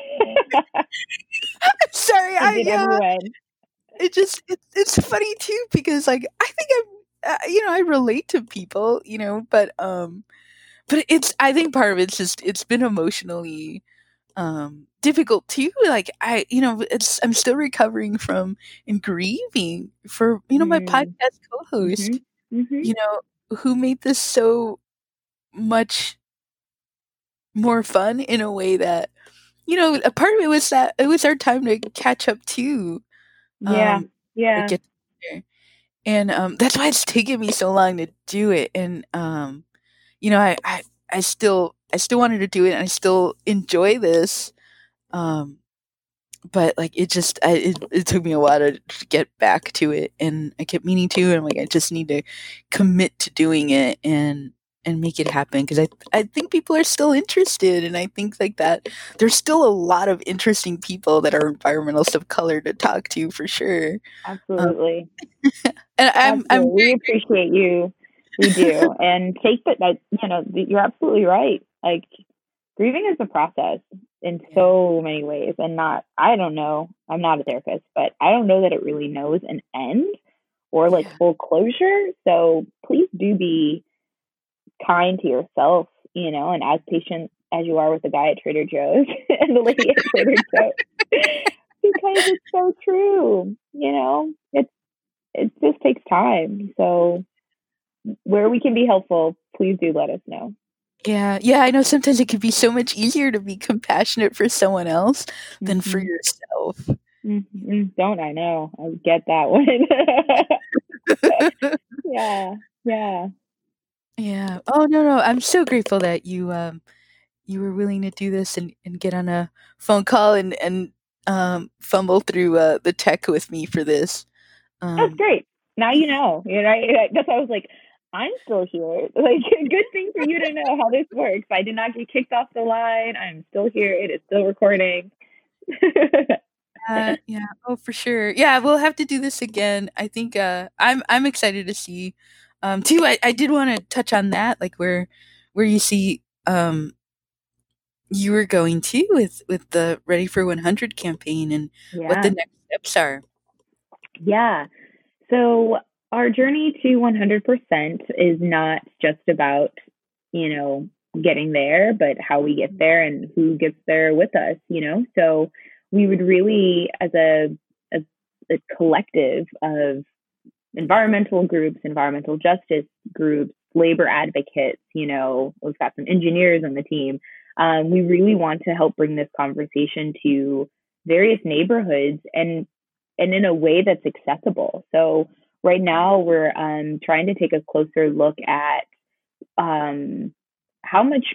sorry, I, did everyone. it just it, it's funny too because like I think I'm uh, you know I relate to people you know but um but it's I think part of it's just it's been emotionally um difficult too like I you know it's I'm still recovering from and grieving for you know my Mm. podcast co-host Mhm. Mhm. you know who made this so much more fun in a way that you know a part of it was that it was our time to catch up too Yeah. um, Yeah. And um, that's why it's taken me so long to do it. And um, you know, I, I I still I still wanted to do it, and I still enjoy this. Um, but like it just I, it, it took me a while to get back to it, and I kept meaning to, and I'm like I just need to commit to doing it and and make it happen because I I think people are still interested, and I think like that there's still a lot of interesting people that are environmentalists of color to talk to for sure. Absolutely. And I'm I'm Absolutely. we appreciate you. We do. and take that that you know, you're absolutely right. Like grieving is a process in so many ways and not I don't know. I'm not a therapist, but I don't know that it really knows an end or like full closure. So please do be kind to yourself, you know, and as patient as you are with the guy at Trader Joe's and the lady at Trader Joe's. because it's so true. You know, it's it just takes time. So where we can be helpful, please do let us know. Yeah, yeah, I know sometimes it can be so much easier to be compassionate for someone else than for Mhm. yourself. Mhm. Don't I know? I get that one. yeah, yeah. yeah. Oh no, no. I'm so grateful that you um you were willing to do this and, and get on a phone call and and um fumble through uh, the tech with me for this. That's Um great. Now you know. You know, I- that's why I was like, I'm still here. Like, good thing for you to know how this works. I did not get kicked off the line. I'm still here. It is still recording. uh, yeah, oh for sure. Yeah, we'll have to do this again. I think uh I'm I'm excited to see um too I, I did want to touch on that like where where you see um you were going to with with the Ready for 100 campaign and what the next steps are. Yeah. So our journey to 100% is not just about, you know, getting there, but how we get there and who gets there with us, you know? So we would really, as a, as a collective of environmental groups, environmental justice groups, labor advocates, you know, we've got some engineers on the team. Um, we really want to help bring this conversation to various neighborhoods and and in a way that's accessible. So right now we're um, trying to take a closer look at um, how much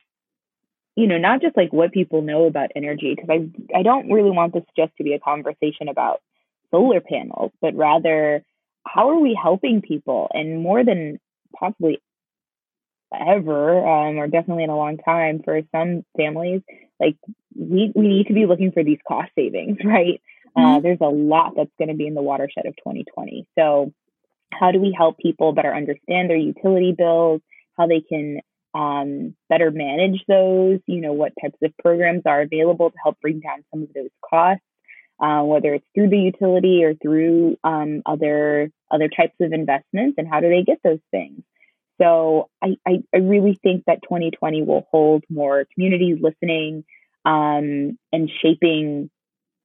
you know, not just like what people know about energy, because I I don't really want this just to be a conversation about solar panels, but rather how are we helping people, and more than possibly ever, um, or definitely in a long time for some families, like we we need to be looking for these cost savings, right? Uh, there's a lot that's going to be in the watershed of 2020. So, how do we help people better understand their utility bills? How they can um, better manage those? You know, what types of programs are available to help bring down some of those costs, uh, whether it's through the utility or through um, other other types of investments, and how do they get those things? So, I, I, I really think that 2020 will hold more communities listening um, and shaping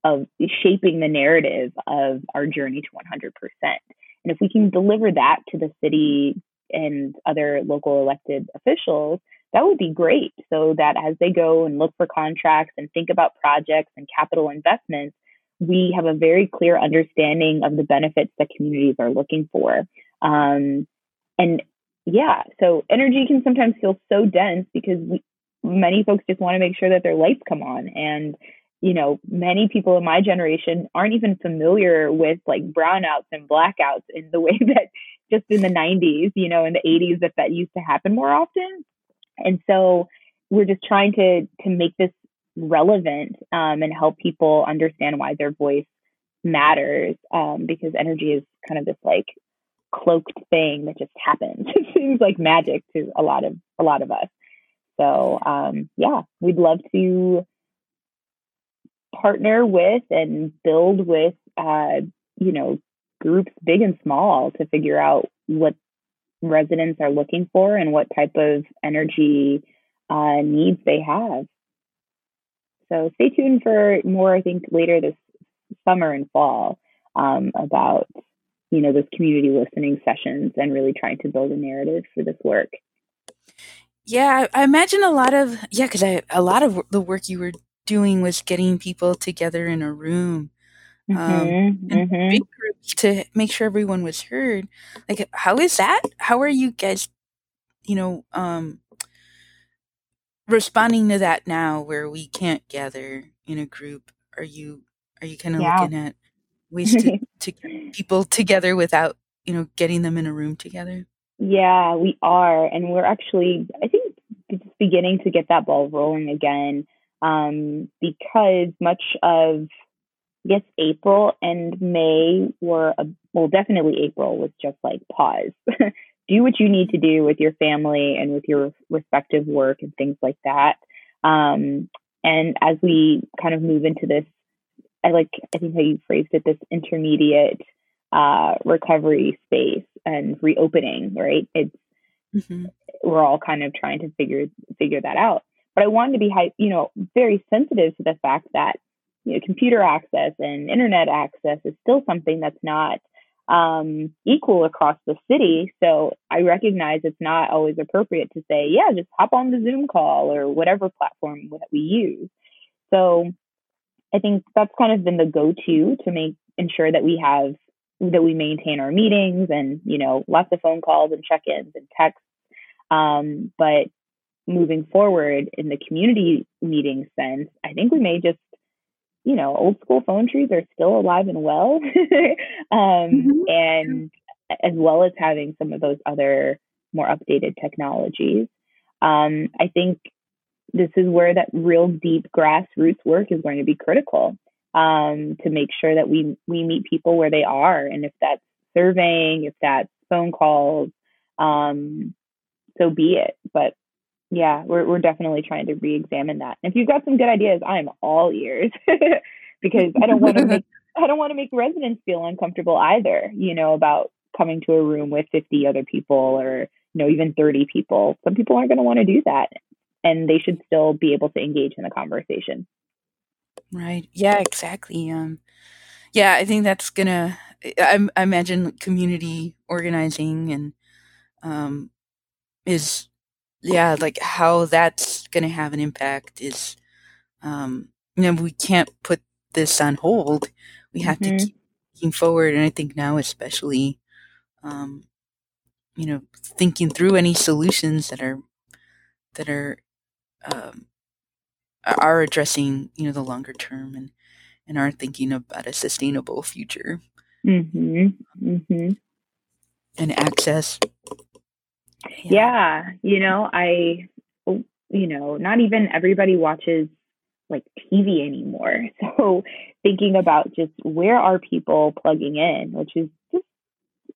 of shaping the narrative of our journey to 100%. And if we can deliver that to the city and other local elected officials, that would be great. So that as they go and look for contracts and think about projects and capital investments, we have a very clear understanding of the benefits that communities are looking for. Um, and yeah, so energy can sometimes feel so dense because we, many folks just want to make sure that their lights come on and you know, many people in my generation aren't even familiar with like brownouts and blackouts in the way that just in the 90s, you know, in the 80s that that used to happen more often. And so we're just trying to to make this relevant um, and help people understand why their voice matters um, because energy is kind of this like cloaked thing that just happens. it seems like magic to a lot of a lot of us. So um, yeah, we'd love to partner with and build with uh, you know groups big and small to figure out what residents are looking for and what type of energy uh, needs they have. So stay tuned for more. I think later this summer and fall um, about you know those community listening sessions and really trying to build a narrative for this work. Yeah, I imagine a lot of yeah, because a lot of the work you were doing was getting people together in a room um, mm-hmm, and mm-hmm. big groups to make sure everyone was heard. Like, how is that? How are you guys, you know, um, responding to that now, where we can't gather in a group? Are you are you kind of yeah. looking at ways to, to get people together without you know getting them in a room together? Yeah, we are, and we're actually, I think, just beginning to get that ball rolling again um, because much of I guess April and May were a, well, definitely April was just like pause. do what you need to do with your family and with your respective work and things like that. Um, and as we kind of move into this, I like I think how you phrased it, this intermediate uh, recovery space and reopening. Right? It's mm-hmm. we're all kind of trying to figure figure that out. But I wanted to be, you know, very sensitive to the fact that you know, computer access and internet access is still something that's not um, equal across the city. So I recognize it's not always appropriate to say, yeah, just hop on the Zoom call or whatever platform that we use. So I think that's kind of been the go-to to make ensure that we have that we maintain our meetings and you know lots of phone calls and check-ins and texts. Um, but moving forward in the community meeting sense, I think we may just, you know, old school phone trees are still alive and well. um, mm-hmm. And as well as having some of those other more updated technologies. Um, I think this is where that real deep grassroots work is going to be critical um, to make sure that we we meet people where they are, and if that's surveying, if that's phone calls, um, so be it. But yeah, we're we're definitely trying to re-examine that. And if you've got some good ideas, I'm all ears because I don't want to make I don't want to make residents feel uncomfortable either. You know about coming to a room with 50 other people or you know even 30 people. Some people aren't going to want to do that, and they should still be able to engage in the conversation. Right. Yeah. Exactly. Um. Yeah, I think that's gonna. I, I imagine community organizing and um is yeah, like how that's going to have an impact is, um, you know, we can't put this on hold. We have mm-hmm. to keep moving forward. And I think now, especially, um, you know, thinking through any solutions that are, that are, um, are addressing, you know, the longer term and, and are thinking about a sustainable future. Mm-hmm. Mm-hmm. And access yeah. you know, I, you know, not even everybody watches like TV anymore. So thinking about just where are people plugging in, which is just,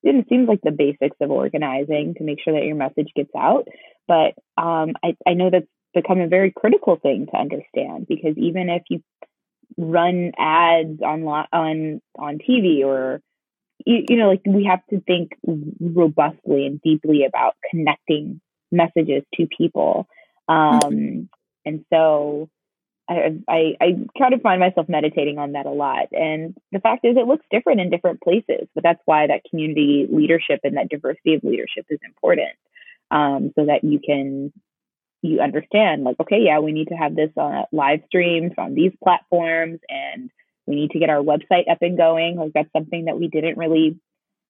it seems like the basics of organizing to make sure that your message gets out. But um, I, I know that's become a very critical thing to understand because even if you run ads on on on TV or you, you know, like we have to think robustly and deeply about connecting messages to people. Um, mm-hmm. And so I, I, I try to find myself meditating on that a lot. And the fact is, it looks different in different places, but that's why that community leadership and that diversity of leadership is important. Um, so that you can you understand like okay yeah we need to have this on live streams on these platforms and we need to get our website up and going. Like that's something that we didn't really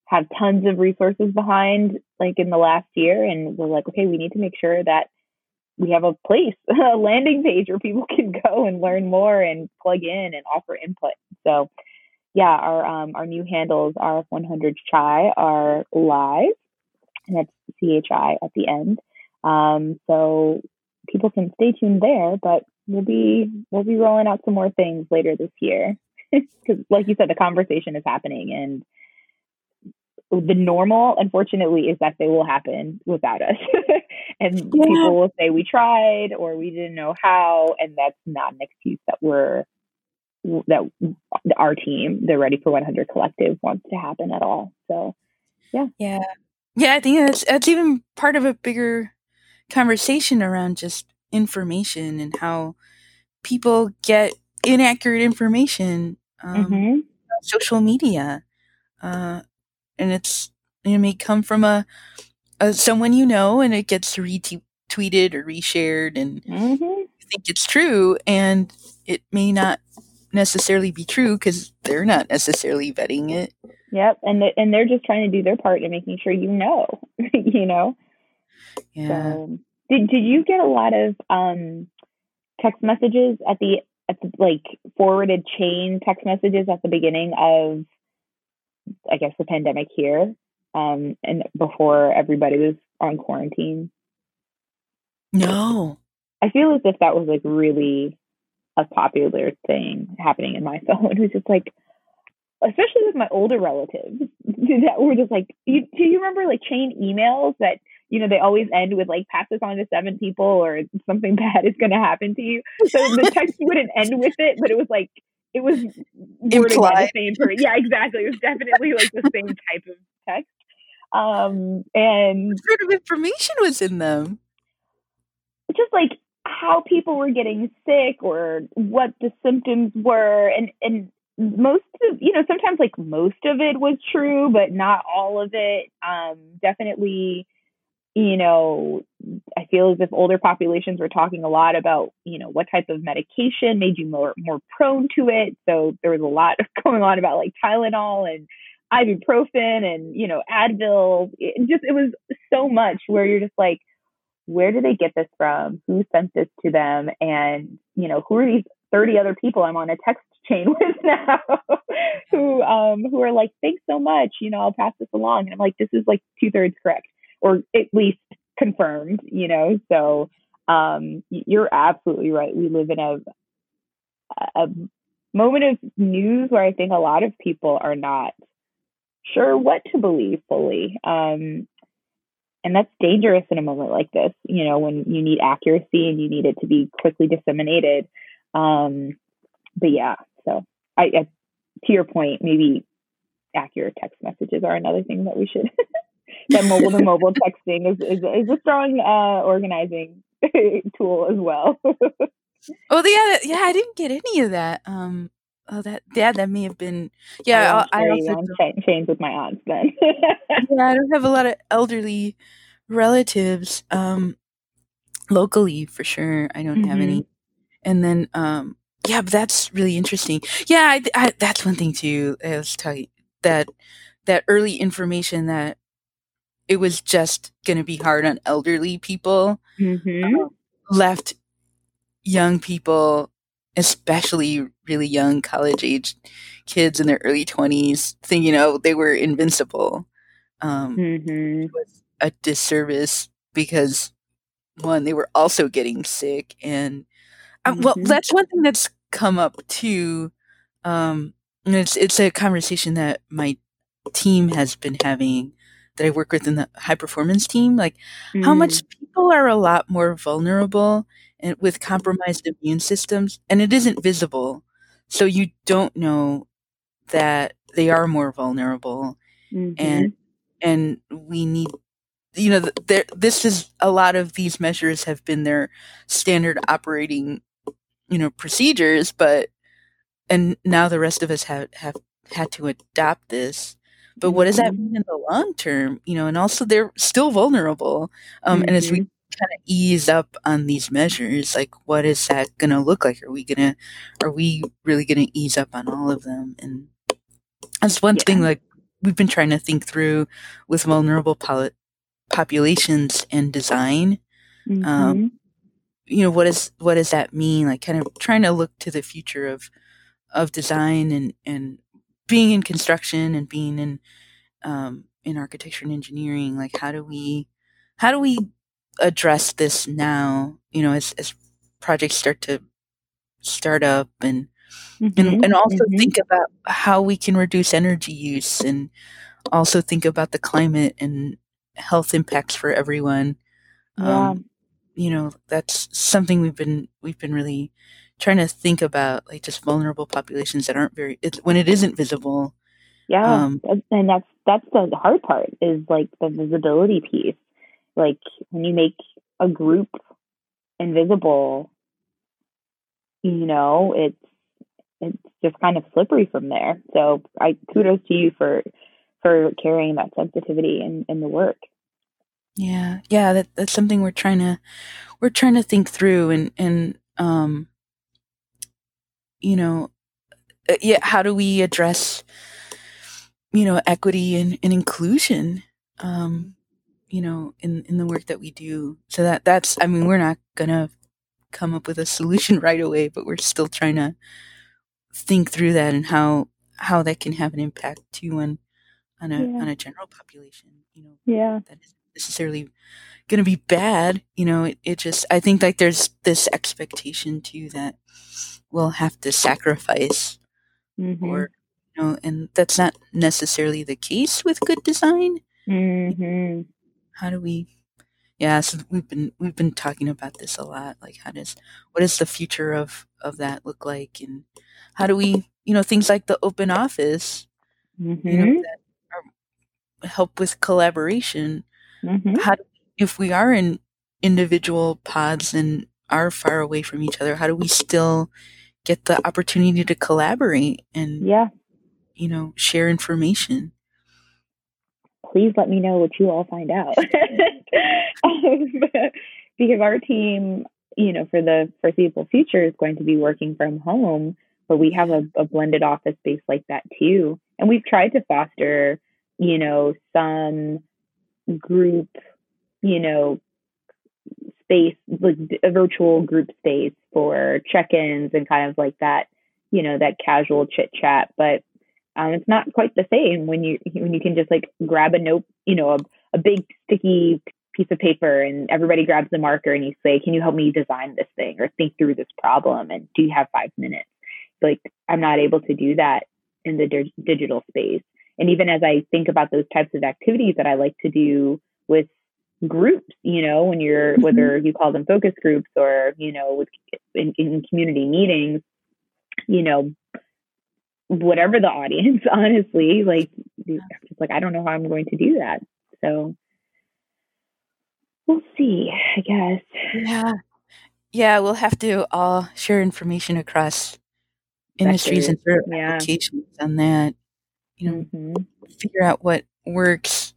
have tons of resources behind like in the last year. And we're like, okay, we need to make sure that we have a place, a landing page where people can go and learn more and plug in and offer input. So yeah, our um, our new handles RF100 Chi are live, and that's CHI at the end. Um, so people can stay tuned there, but we'll be we'll be rolling out some more things later this year because like you said the conversation is happening and the normal, unfortunately, is that they will happen without us. and yeah. people will say we tried or we didn't know how, and that's not an excuse that we're that our team, the Ready for 100 collective, wants to happen at all. So, yeah, yeah, yeah. I think that's that's even part of a bigger conversation around just information and how people get inaccurate information um, mm-hmm. social media uh, and it's it may come from a, a, someone you know and it gets retweeted or reshared and mm-hmm. you think it's true and it may not necessarily be true because they're not necessarily vetting it yep and and they're just trying to do their part in making sure you know you know yeah so, did, did you get a lot of um text messages at the at the like forwarded chain text messages at the beginning of I guess the pandemic here, um, and before everybody was on quarantine. No, I feel as if that was like really a popular thing happening in my phone. It was just like, especially with my older relatives, that were just like, you, do you remember like chain emails that you know, they always end with like pass this on to seven people or something bad is going to happen to you. So the text wouldn't end with it, but it was like it was by the same person. Yeah, exactly. It was definitely like the same type of text. Um, and what sort of information was in them? Just like how people were getting sick or what the symptoms were, and and most of you know sometimes like most of it was true, but not all of it. Um, definitely you know, I feel as if older populations were talking a lot about, you know, what type of medication made you more more prone to it. So there was a lot going on about like Tylenol and ibuprofen and you know Advil. It just it was so much where you're just like, where did they get this from? Who sent this to them? And you know, who are these 30 other people I'm on a text chain with now who um who are like, thanks so much. You know, I'll pass this along. And I'm like, this is like two thirds correct or at least confirmed, you know. So um, you're absolutely right. We live in a, a moment of news where I think a lot of people are not sure what to believe fully. Um, and that's dangerous in a moment like this, you know, when you need accuracy and you need it to be quickly disseminated. Um, but yeah, so I, I, to your point, maybe accurate text messages are another thing that we should that mobile to mobile texting is, is, is a strong uh, organizing tool as well. oh yeah, yeah, I didn't get any of that. Um, oh that yeah, that may have been yeah. I, I also ch- change with my aunts then. yeah, I don't have a lot of elderly relatives um, locally for sure. I don't mm-hmm. have any, mm-hmm. and then um, yeah, but that's really interesting. Yeah, I, I, that's one thing too. I was telling that that early information that it was just going to be hard on elderly people. Mm-hmm. Uh, left young people, especially really young college age kids in their early 20s, thinking, oh, they were invincible. Um, mm-hmm. It was a disservice because, one, they were also getting sick. And, uh, well, mm-hmm. that's one thing that's come up too. Um, it's, it's a conversation that my team has been having that I work with in the high performance team, like mm. how much mm. people are a lot more vulnerable and with compromised immune systems, and it isn't visible, so you don't know that they are more vulnerable, mm-hmm. and and we need you know there this is a lot of these measures have been their standard operating you know procedures but and now the rest of us have have had to adopt this but what does that mm-hmm. mean in the long term? You know, and also they're still vulnerable. Um, mm-hmm. And as we mm-hmm. kind of ease up on these measures, like what is that going to look like? Are we gonna, are we really going to ease up on all of them? And that's one yeah. thing. Like we've been trying to think through with vulnerable pol- populations and design. Um, mm-hmm. Um, you know, what is what does that mean? Like, kind of trying to look to the future of of design and and being in construction and being in um, in architecture and engineering, like how do we how do we address this now? You know, as as projects start to start up and mm-hmm, and, and also mm-hmm. think about how we can reduce energy use and also think about the climate and health impacts for everyone. Yeah. Um, you know, that's something we've been we've been really trying to think about, like just vulnerable populations that aren't very it's, when it isn't visible. Yeah, Um, and that's that's the hard part is like the visibility piece. Like when you make a group invisible, you know, it's it's just kind of slippery from there. So I kudos to you for for carrying that sensitivity in, in the work. Yeah, yeah, that that's something we're trying to we're trying to think through and and um you know uh, yeah, how do we address you know equity and, and inclusion um you know in in the work that we do. So that that's I mean, we're not going to come up with a solution right away, but we're still trying to think through that and how how that can have an impact too on on a Yeah. on a general population, you know Yeah. that isn't necessarily going to be bad. You know, it, it just, I think like there's this expectation too that we'll have to sacrifice Mm-hmm. or, you know, and that's not necessarily the case with good design. Mm-hmm. How do we, yeah, so we've been, we've been talking about this a lot. Like how does, what does the future of, of that look like? And how do we, you know, things like the open office, you Mm-hmm. know, that are, help with collaboration Mm-hmm. how do, if we are in individual pods and are far away from each other how do we still get the opportunity to collaborate and Yeah. you know share information please let me know what you all find out. um, because our team, you know, for the foreseeable future is going to be working from home, but we have a, a blended office space like that too. And we've tried to foster, you know, some group, you know, space, like a virtual group space for check-ins and kind of like that, you know, that casual chit chat. But um, it's not quite the same when you when you can just like grab a note, you know, a, a big sticky piece of paper and everybody grabs the marker and you say, "Can you help me design this thing or think through this problem?" And do you have five minutes? Like I'm not able to do that in the dig- digital space. And even as I think about those types of activities that I like to do with groups, you know, when you're Mhm. whether you call them focus groups or you know with in, in community meetings, you know, whatever the audience, honestly, like just like I don't know how I'm going to do that. So we'll see, I guess. yeah yeah we'll have to all share information across industries and Sectors, yeah. applications on that you know hmm figure out what works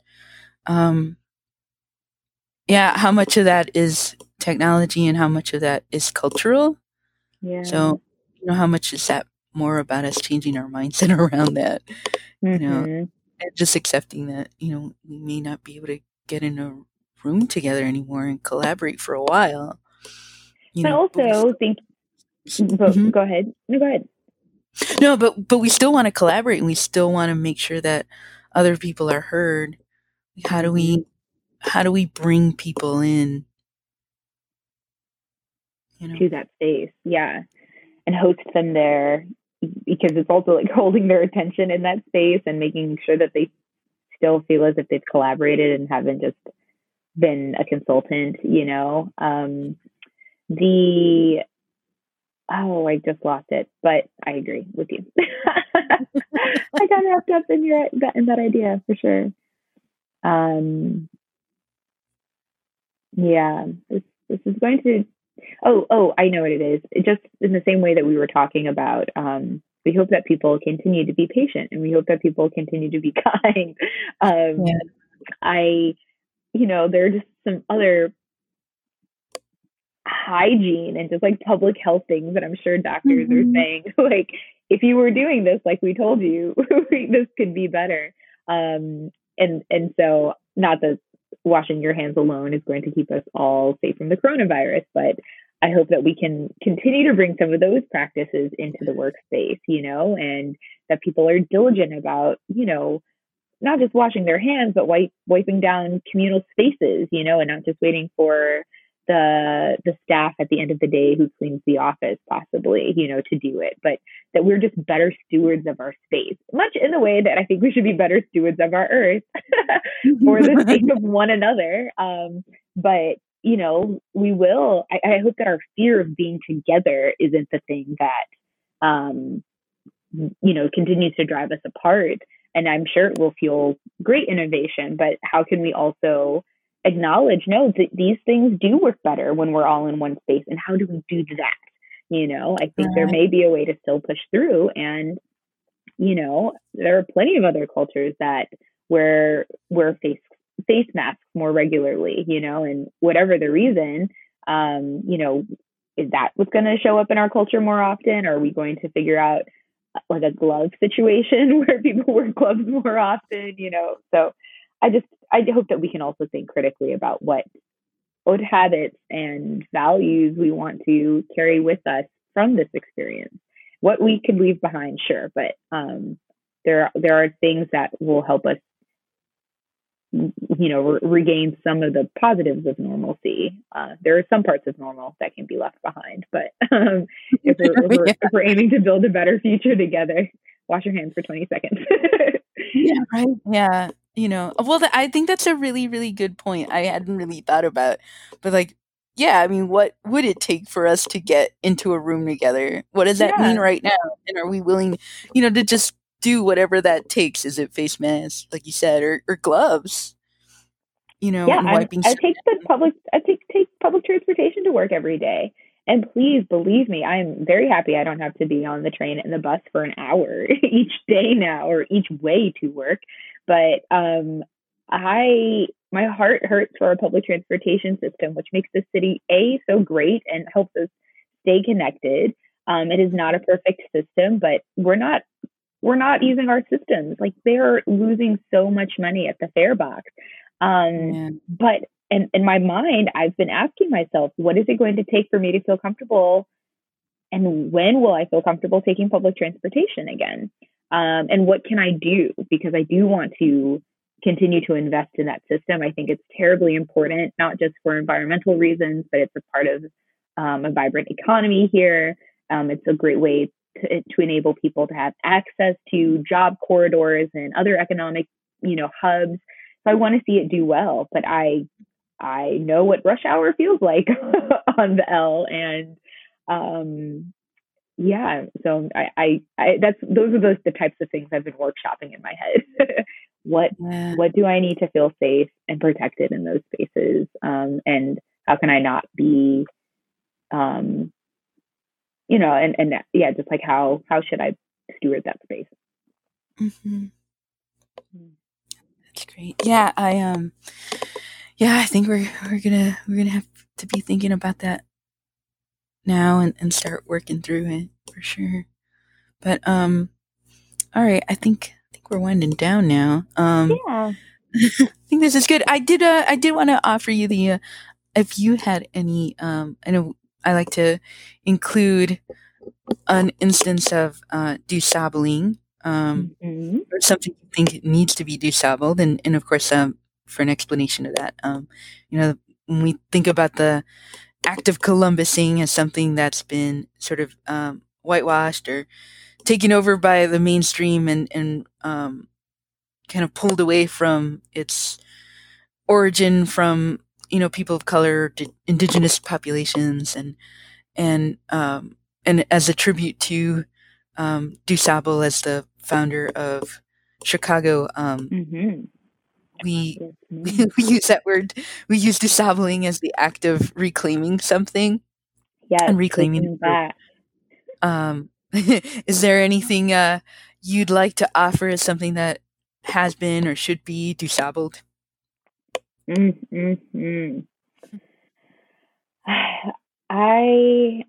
um yeah how much of that is technology and how much of that is cultural Yeah. So, you know, how much is that more about us changing our mindset around that You know, Mhm. and just accepting that, you know, we may not be able to get in a room together anymore and collaborate for a while. You but know, but also think. still- But Mhm. go ahead. No, go ahead. no, but but we still want to collaborate and we still want to make sure that other people are heard. How do we how do we bring people in? You know, to that space. Yeah. And host them there because it's also like holding their attention in that space and making sure that they still feel as if they've collaborated and haven't just been a consultant, you know. Um, the oh, I just lost it, but I agree with you. I got wrapped up in your that in that idea for sure. Um, yeah, this this is going to Oh, oh, I know what it is. It just in the same way that we were talking about, um, we hope that people continue to be patient and we hope that people continue to be kind. Um, Yeah. I, you know, there are just some other hygiene and just like public health things that I'm sure doctors Mhm. are saying, like, if you were doing this like we told you, this could be better. Um, and and so not that washing your hands alone is going to keep us all safe from the coronavirus, but I hope that we can continue to bring some of those practices into the workspace, you know, and that people are diligent about, you know, not just washing their hands, but wipe, wiping down communal spaces, you know, and not just waiting for the the staff at the end of the day who cleans the office possibly you know to do it but that we're just better stewards of our space much in the way that i think we should be better stewards of our earth for the sake of one another. Um, but you know we will I, I, hope that our fear of being together isn't the thing that um, you know continues to drive us apart. And i'm sure it will fuel great innovation but how can we also acknowledge no th- these things do work better when we're all in one space and how do we do that? You know i think there may be a way to still push through and you know there are plenty of other cultures that wear wear face face masks more regularly you know and whatever the reason um you know is that what's going to show up in our culture more often? Or are we going to figure out like a glove situation where people wear gloves more often you know? So I just I hope that we can also think critically about what what habits and values we want to carry with us from this experience. What we could leave behind, sure, but um, there there are things that will help us, you know, re- regain some of the positives of normalcy. Uh, there are some parts of normal that can be left behind, but um, if, we're, if, we're, if we're aiming to build a better future together, wash your hands for twenty seconds. yeah, right. Yeah, you know uh, well i think that's a really really good point i hadn't really thought about but like yeah i mean what would it take for us to get into a room together? What does that yeah. mean right now? And are we willing you know to just do whatever that takes? Is it face masks like you said or, or gloves you know yeah I, I take the public i take take public transportation to work every day. And please believe me, I'm very happy I don't have to be on the train and the bus for an hour each day now or each way to work. But um, I my heart hurts for our public transportation system, which makes the city a so great and helps us stay connected. Um, it is not a perfect system, but we're not we're not using our systems. Like they're losing so much money at the fare box. Um, yeah. But in, in my mind, I've been asking myself, what is it going to take for me to feel comfortable? And when will I feel comfortable taking public transportation again? Um, and what can I do? Because I do want to continue to invest in that system. I think it's terribly important, not just for environmental reasons, but it's a part of um, a vibrant economy here. Um, it's a great way to, to enable people to have access to job corridors and other economic, you know, hubs. So I want to see it do well, but I I know what rush hour feels like on the L, and um, yeah, so I, I, I, that's those are those the types of things I've been workshopping in my head. what yeah. what do I need to feel safe and protected in those spaces, um, and how can I not be, um, you know, and and yeah, just like how how should I steward that space? Mm-hmm. Mm. That's great. Yeah, I um, yeah, I think we're we're gonna we're gonna have to be thinking about that now and, and start working through it for sure. But um all right, I think I think we're winding down now. Um Yeah. I think this is good. I did uh I did want to offer you the uh, if you had any um I know I like to include an instance of uh dusabling um mm-hmm. or something you think needs to be dusabled and and of course um for an explanation of that um you know when we think about the act of Columbusing as something that's been sort of um, whitewashed or taken over by the mainstream and, and um, kind of pulled away from its origin from you know people of color, indigenous populations, and and um, and as a tribute to um, DuSable as the founder of Chicago, um, mm-hmm we, we, we use that word we use dusabling as the act of reclaiming something yeah and reclaiming that um is there anything uh you'd like to offer as something that has been or should be dusabled mm-hmm. i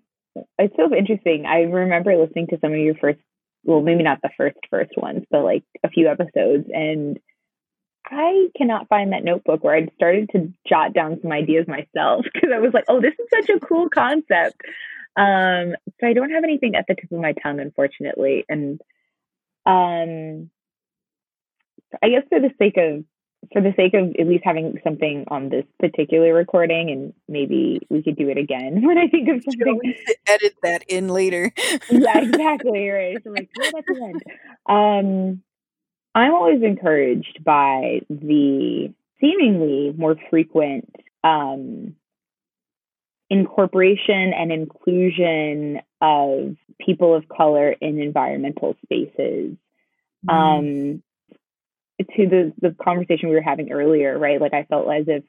it's so interesting. I remember listening to some of your first well maybe not the first first ones but like a few episodes and I cannot find that notebook where I'd started to jot down some ideas myself because I was like, oh, this is such a cool concept. Um, so I don't have anything at the tip of my tongue, unfortunately. And um, I guess for the sake of for the sake of at least having something on this particular recording, and maybe we could do it again when I think of something. edit that in later. yeah, exactly. Right. So like, oh, that's the end. Um, I'm always encouraged by the seemingly more frequent um, incorporation and inclusion of people of color in environmental spaces. Mm. Um, to the the conversation we were having earlier, right? Like I felt as if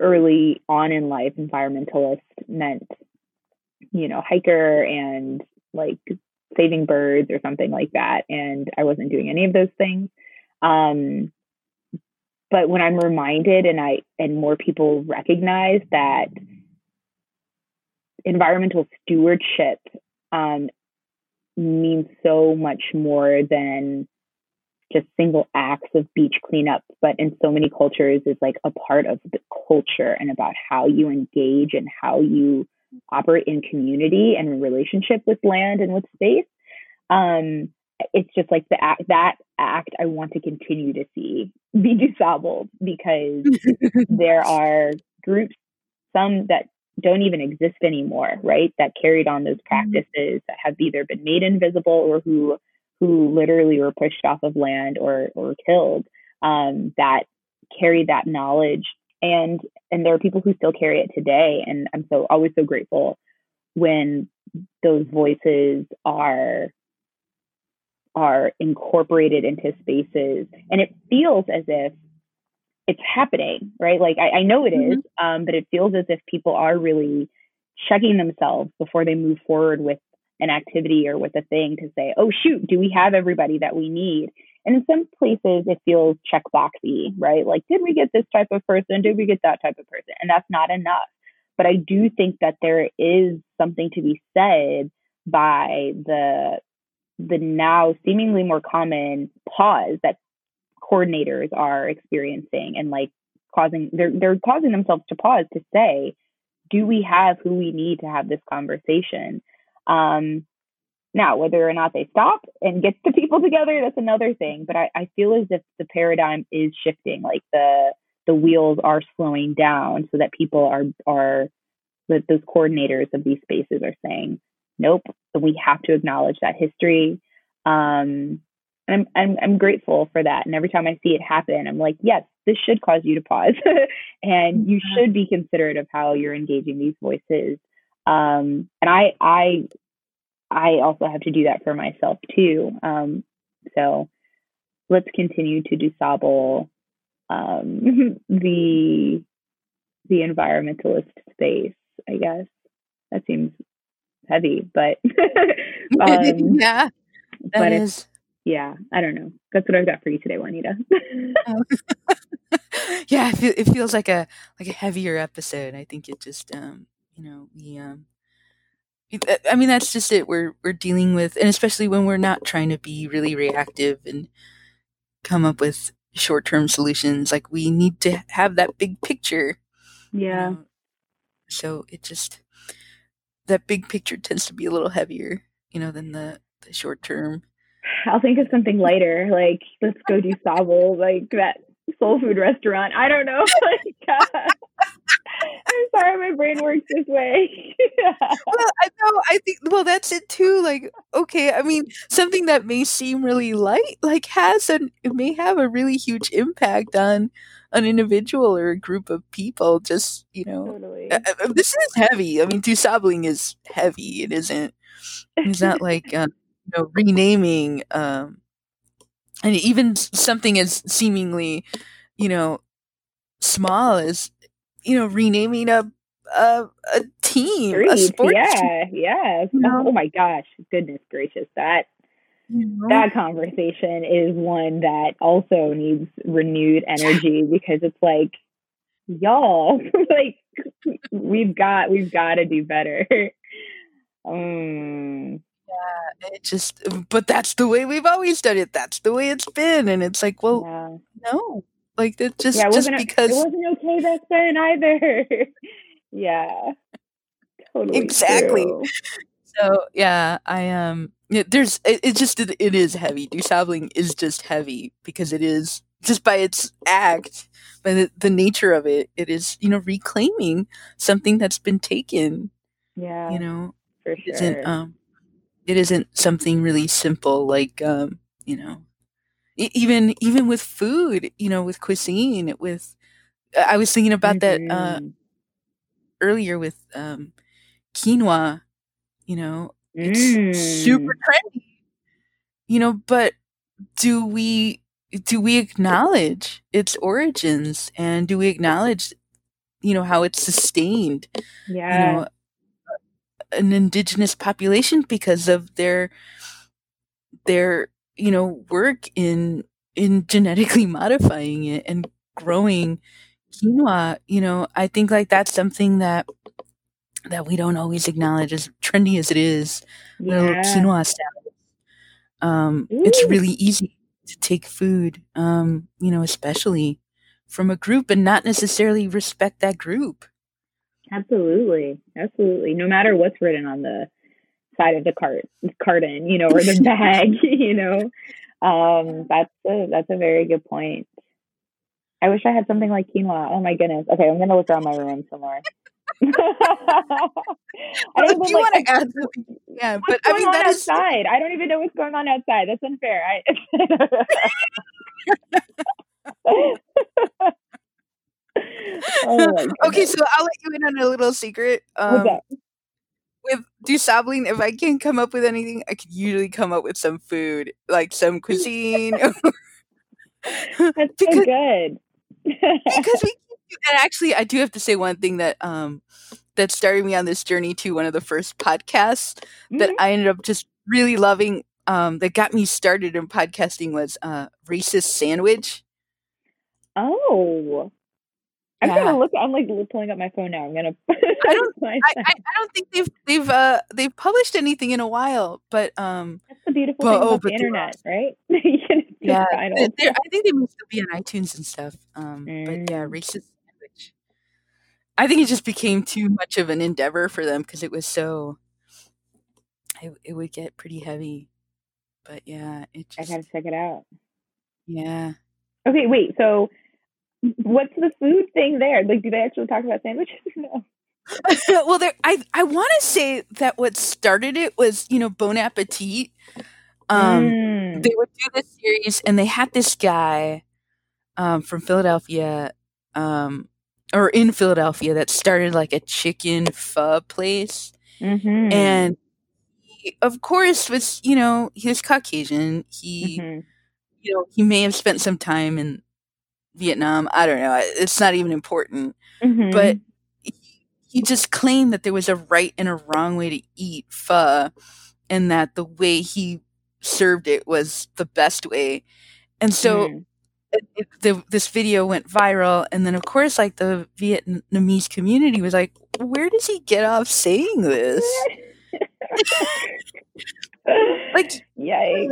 early on in life, environmentalist meant, you know, hiker and like saving birds or something like that, and I wasn't doing any of those things. Um, but when I'm reminded, and I and more people recognize that environmental stewardship um, means so much more than just single acts of beach cleanup, but in so many cultures is like a part of the culture and about how you engage and how you operate in community and in relationship with land and with space. Um, it's just like the act that act I want to continue to see be dissolved because there are groups, some that don't even exist anymore, right? That carried on those mm-hmm. practices mm-hmm. that have either been made invisible or who who literally were pushed off of land or or killed um, that carry that knowledge and and there are people who still carry it today and i'm so always so grateful when those voices are are incorporated into spaces and it feels as if it's happening right like i, I know it mm-hmm. is, um, but it feels as if people are really checking themselves before they move forward with an activity or with a thing to say, oh, shoot, do we have everybody that we need? And in some places, it feels checkboxy, right? Like, did we get this type of person? Did we get that type of person? And that's not enough. But I do think that there is something to be said by the the now seemingly more common pause that coordinators are experiencing and like causing they're they're causing themselves to pause to say, do we have who we need to have this conversation? Um, now, whether or not they stop and get the people together, that's another thing. But I, I feel as if the paradigm is shifting, like the the wheels are slowing down, so that people are are that those coordinators of these spaces are saying, nope, we have to acknowledge that history. Um, and I'm, I'm I'm grateful for that. And every time I see it happen, I'm like, yes, this should cause you to pause, and you mm-hmm. should be considerate of how you're engaging these voices um, and I, I, I also have to do that for myself too. Um, so let's continue to dusable um, the the environmentalist space. I guess that seems heavy, but um, yeah, but is. yeah, I don't know. That's what I've got for you today, Juanita. Oh. yeah, it, feels like a like a heavier episode. I think it just um, you know we um i mean that's just it. We're we're dealing with and especially when we're not trying to be really reactive and come up with short-term solutions like we need to have that big picture. Yeah. Know? so it just that big picture tends to be a little heavier you know than the the short term i'll think of something lighter like let's go do Sabal, like that soul food restaurant. I don't know. Like uh, I'm sorry, my brain works this way. well, I know. I think. Well, that's it too. Like, okay, I mean, something that may seem really light, like, has an it may have a really huge impact on an individual or a group of people. Just you know, totally. uh, this is heavy. I mean, dusabling is heavy. It isn't. It's not like uh, you know renaming. Um, and even something as seemingly, you know, small as you know, renaming a a, a team, Street, a sports yeah, team. yeah. You know? Oh my gosh, goodness gracious, that you know? that conversation is one that also needs renewed energy because it's like, y'all, like we've got we've got to do better. um, yeah, it just, but that's the way we've always done it. That's the way it's been, and it's like, well, yeah. no, like it just yeah, it just because it wasn't okay back then either. yeah. Totally exactly. True. So yeah, I um yeah, there's it, it just it, it is heavy. Dusabling is just heavy because it is just by its act, by the, the nature of it, it is, you know, reclaiming something that's been taken. Yeah. You know, for it sure. isn't um it isn't something really simple like um, you know, even even with food, you know, with cuisine, with I was thinking about that uh Mhm. earlier with um quinoa, you know, it's super Mm. trendy, you know, but do we do we acknowledge its origins and do we acknowledge you know how it's sustained yeah you know an indigenous population because of their their you know work in in genetically modifying it and growing quinoa you know i think like that's something that that we don't always acknowledge as trendy as it is a little quinoa salad um it's really easy to take food um you know especially from a group and not necessarily respect that group Absolutely. Absolutely. No matter what's written on the side of the cart carton, you know, or the bag, you know. Um, that's a that's a very good point. I wish I had something like quinoa. Oh my goodness. Okay, I'm gonna look around my room some more. I don't like want to add something yeah but i mean that is outside. I don't even know what's going on outside. That's unfair. I oh okay so i'll let you in on a little secret um? With dusabling if i can't come up with anything i can usually come up with some food like some cuisine That's so good. because we and actually i do have to say one thing that um that started me on this journey to one of the first podcasts that Mhm. i ended up just really loving um that got me started in podcasting was uh racist sandwich Oh. I'm Yeah. gonna look. I'm like pulling up my phone now. I'm gonna. I don't- I. I, I don't think they've they've uh they've published anything in a while but um That's the beautiful Well, thing oh, about the internet, right? just yeah they- all- they're- i think they still be on itunes and stuff um but yeah Mm. racist sandwich i think it just became too much of an endeavor for them because it was so it, it would get pretty heavy but yeah it I gotta check it out. yeah Okay, wait. So, what's the food thing there? Like, do they actually talk about sandwiches? no. well there i i want to say that what started it was you know bon appetit um Mm. they would do this series and they had this guy um, from Philadelphia um, or in Philadelphia that started like a chicken pho place. Mhm. And he, of course, was, you know, he was Caucasian. He, Mhm. you know, he may have spent some time in Vietnam. I don't know. It's not even important. Mhm. But he, he just claimed that there was a right and a wrong way to eat pho and that the way he served it was the best way. And so Mm. it, it, the, this video went viral and then of course like the vietnamese community was like where does he get off saying this like yikes.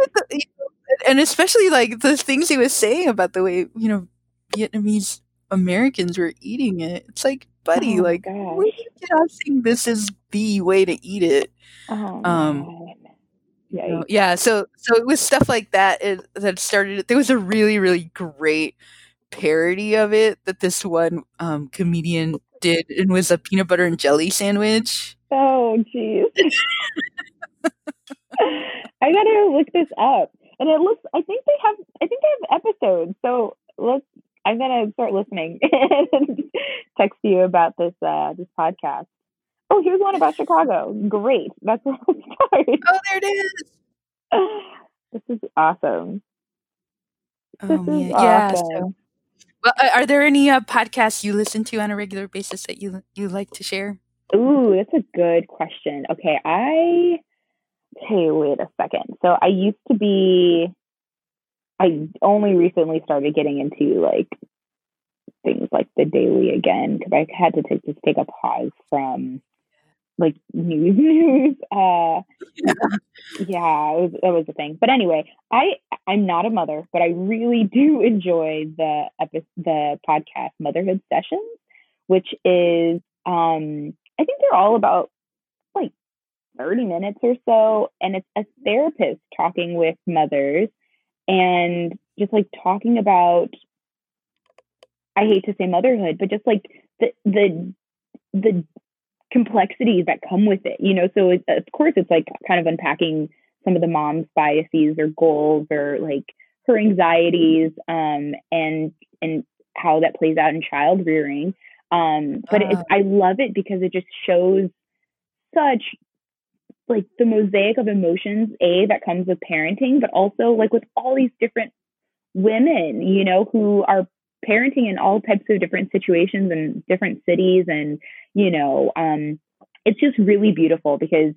and especially like the things he was saying about the way you know vietnamese americans were eating it it's like buddy Oh like gosh. where do you get off saying this is the way to eat it Oh Um, you know? yeah so so it was stuff like that it, that started there was a really really great parody of it that this one um, comedian did and was a peanut butter and jelly sandwich Oh jeez. I gotta look this up. And it looks I think they have I think they have episodes. So let's I'm gonna start listening and text you about this uh this podcast. Oh, here's one about Chicago. Great. That's where I'll start. oh there it is This is awesome. oh This is yeah awesome. so well are- are there any uh, podcasts you listen to on a regular basis that you you like to share Ooh, that's a good question. Okay, I okay, wait a second. So I used to be I only recently started getting into like things like the daily again because I had to take just take a pause from like news news. Uh yeah, it was that was the thing. But anyway, I I'm not a mother, but I really do enjoy the epi- the podcast Motherhood Sessions, which is um I think they're all about like 30 minutes or so and it's a therapist talking with mothers and just like talking about I hate to say motherhood, but just like the the the complexities that come with it, you know. So it, of course, it's like kind of unpacking some of the mom's biases or goals or like her anxieties, um, and and how that plays out in child rearing. Um, but uh, I love it because it just shows such like the mosaic of emotions, a that comes with parenting, but also like with all these different women, you know, who are parenting in all types of different situations and different cities and you know um, it's just really beautiful because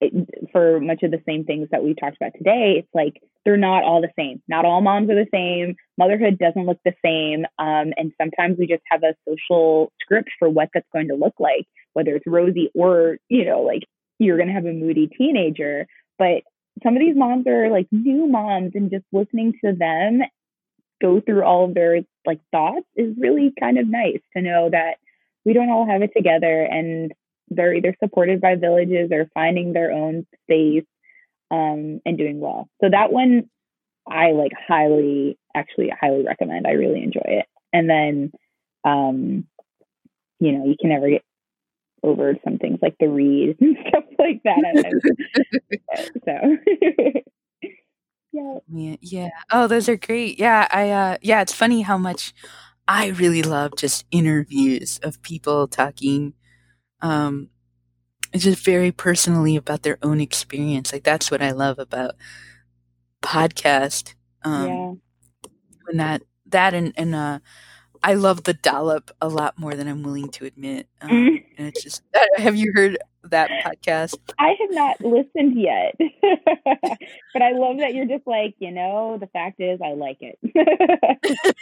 it, for much of the same things that we talked about today it's like they're not all the same. Not all moms are the same. Motherhood doesn't look the same. Um, and sometimes we just have a social script for what that's going to look like whether it's rosy or you know like you're going to have a moody teenager but some of these moms are like new moms and just listening to them go through all of their like thoughts is really kind of nice to know that we don't all have it together and they're either supported by villages or finding their own space um, and doing well. So that one I like highly, actually highly recommend. I really enjoy it. And then, um, you know, you can never get over some things like the read and stuff like that. so yeah. Yeah. Yeah. Oh, those are great. Yeah. I, uh, yeah, it's funny how much I really love just interviews of people talking, um, just very personally about their own experience. Like that's what I love about podcast. Um, yeah. And that, that and, and, uh, I love the dollop a lot more than I'm willing to admit. Um, mm. and it's just, have you heard that podcast? I have not listened yet, but I love that you're just like, you know, the fact is, I like it.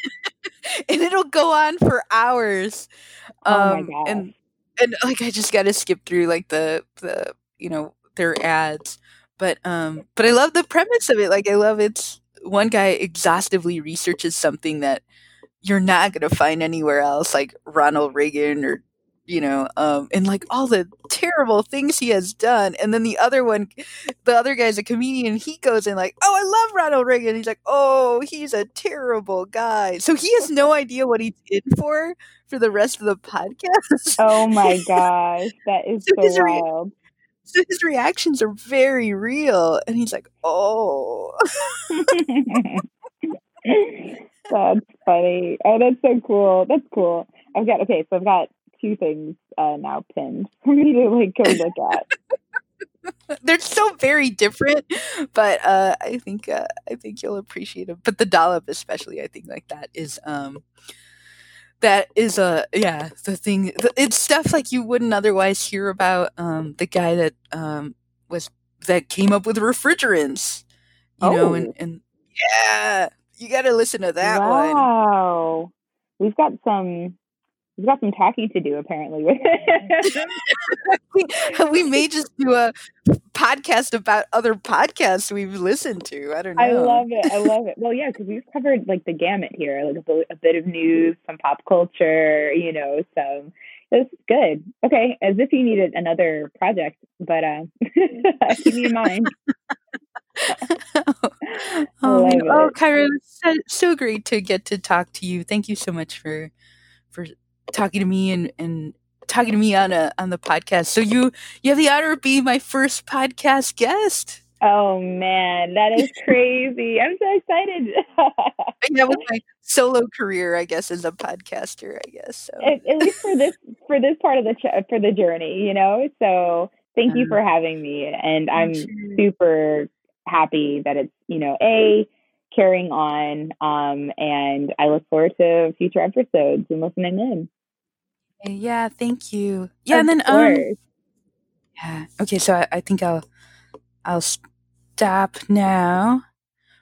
and it'll go on for hours. Um, oh my um, god! And and like I just got to skip through like the the you know their ads, but um, but I love the premise of it. Like I love it's one guy exhaustively researches something that you're not going to find anywhere else, like Ronald Reagan or you know, um, and like all the terrible things he has done. And then the other one, the other guy's a comedian. He goes in like, "Oh, I love Ronald Reagan." He's like, "Oh, he's a terrible guy." So he has no idea what he's in for for the rest of the podcast. Oh my gosh, that is so, so wild. Re- so his reactions are very real, and he's like, "Oh." That's funny. Oh, that's so cool. That's cool. I've got okay, so I've got two things uh, now pinned for me to like go look at. They're so very different, but uh, I think uh, I think you'll appreciate them. But the dollop, especially, I think like that is um, that is a yeah the thing. It's stuff like you wouldn't otherwise hear about. Um, the guy that um, was that came up with refrigerants, you oh. know, and, oh. and yeah, you got to listen to that wow. one. Wow, we've got some we've got some talking to do apparently. With we, we may just do a podcast about other podcasts we've listened to. I don't know. i love it. I love it. Well yeah because we've covered like the gamut here like a, a, bit of news some pop culture you know some it's good. Okay as if you needed another project but uh keep me in mind oh, oh, oh Kyra, so, so great to get to talk to you. Thank you so much for for talking to me and and talking to me on a on the podcast. So you you have the honor of being my first podcast guest. Oh man, that is crazy! I'm so excited. that was my solo career, I guess, as a podcaster. I guess so. At, at least for this for this part of the ch- for the journey, you know. So thank you uh-huh. for having me, and I'm super happy that it's you know a carrying on. Um, and I look forward to future episodes and listening in. Yeah, thank you. Yeah, of and then um, yeah. Okay, so I, I think I'll I'll stop now.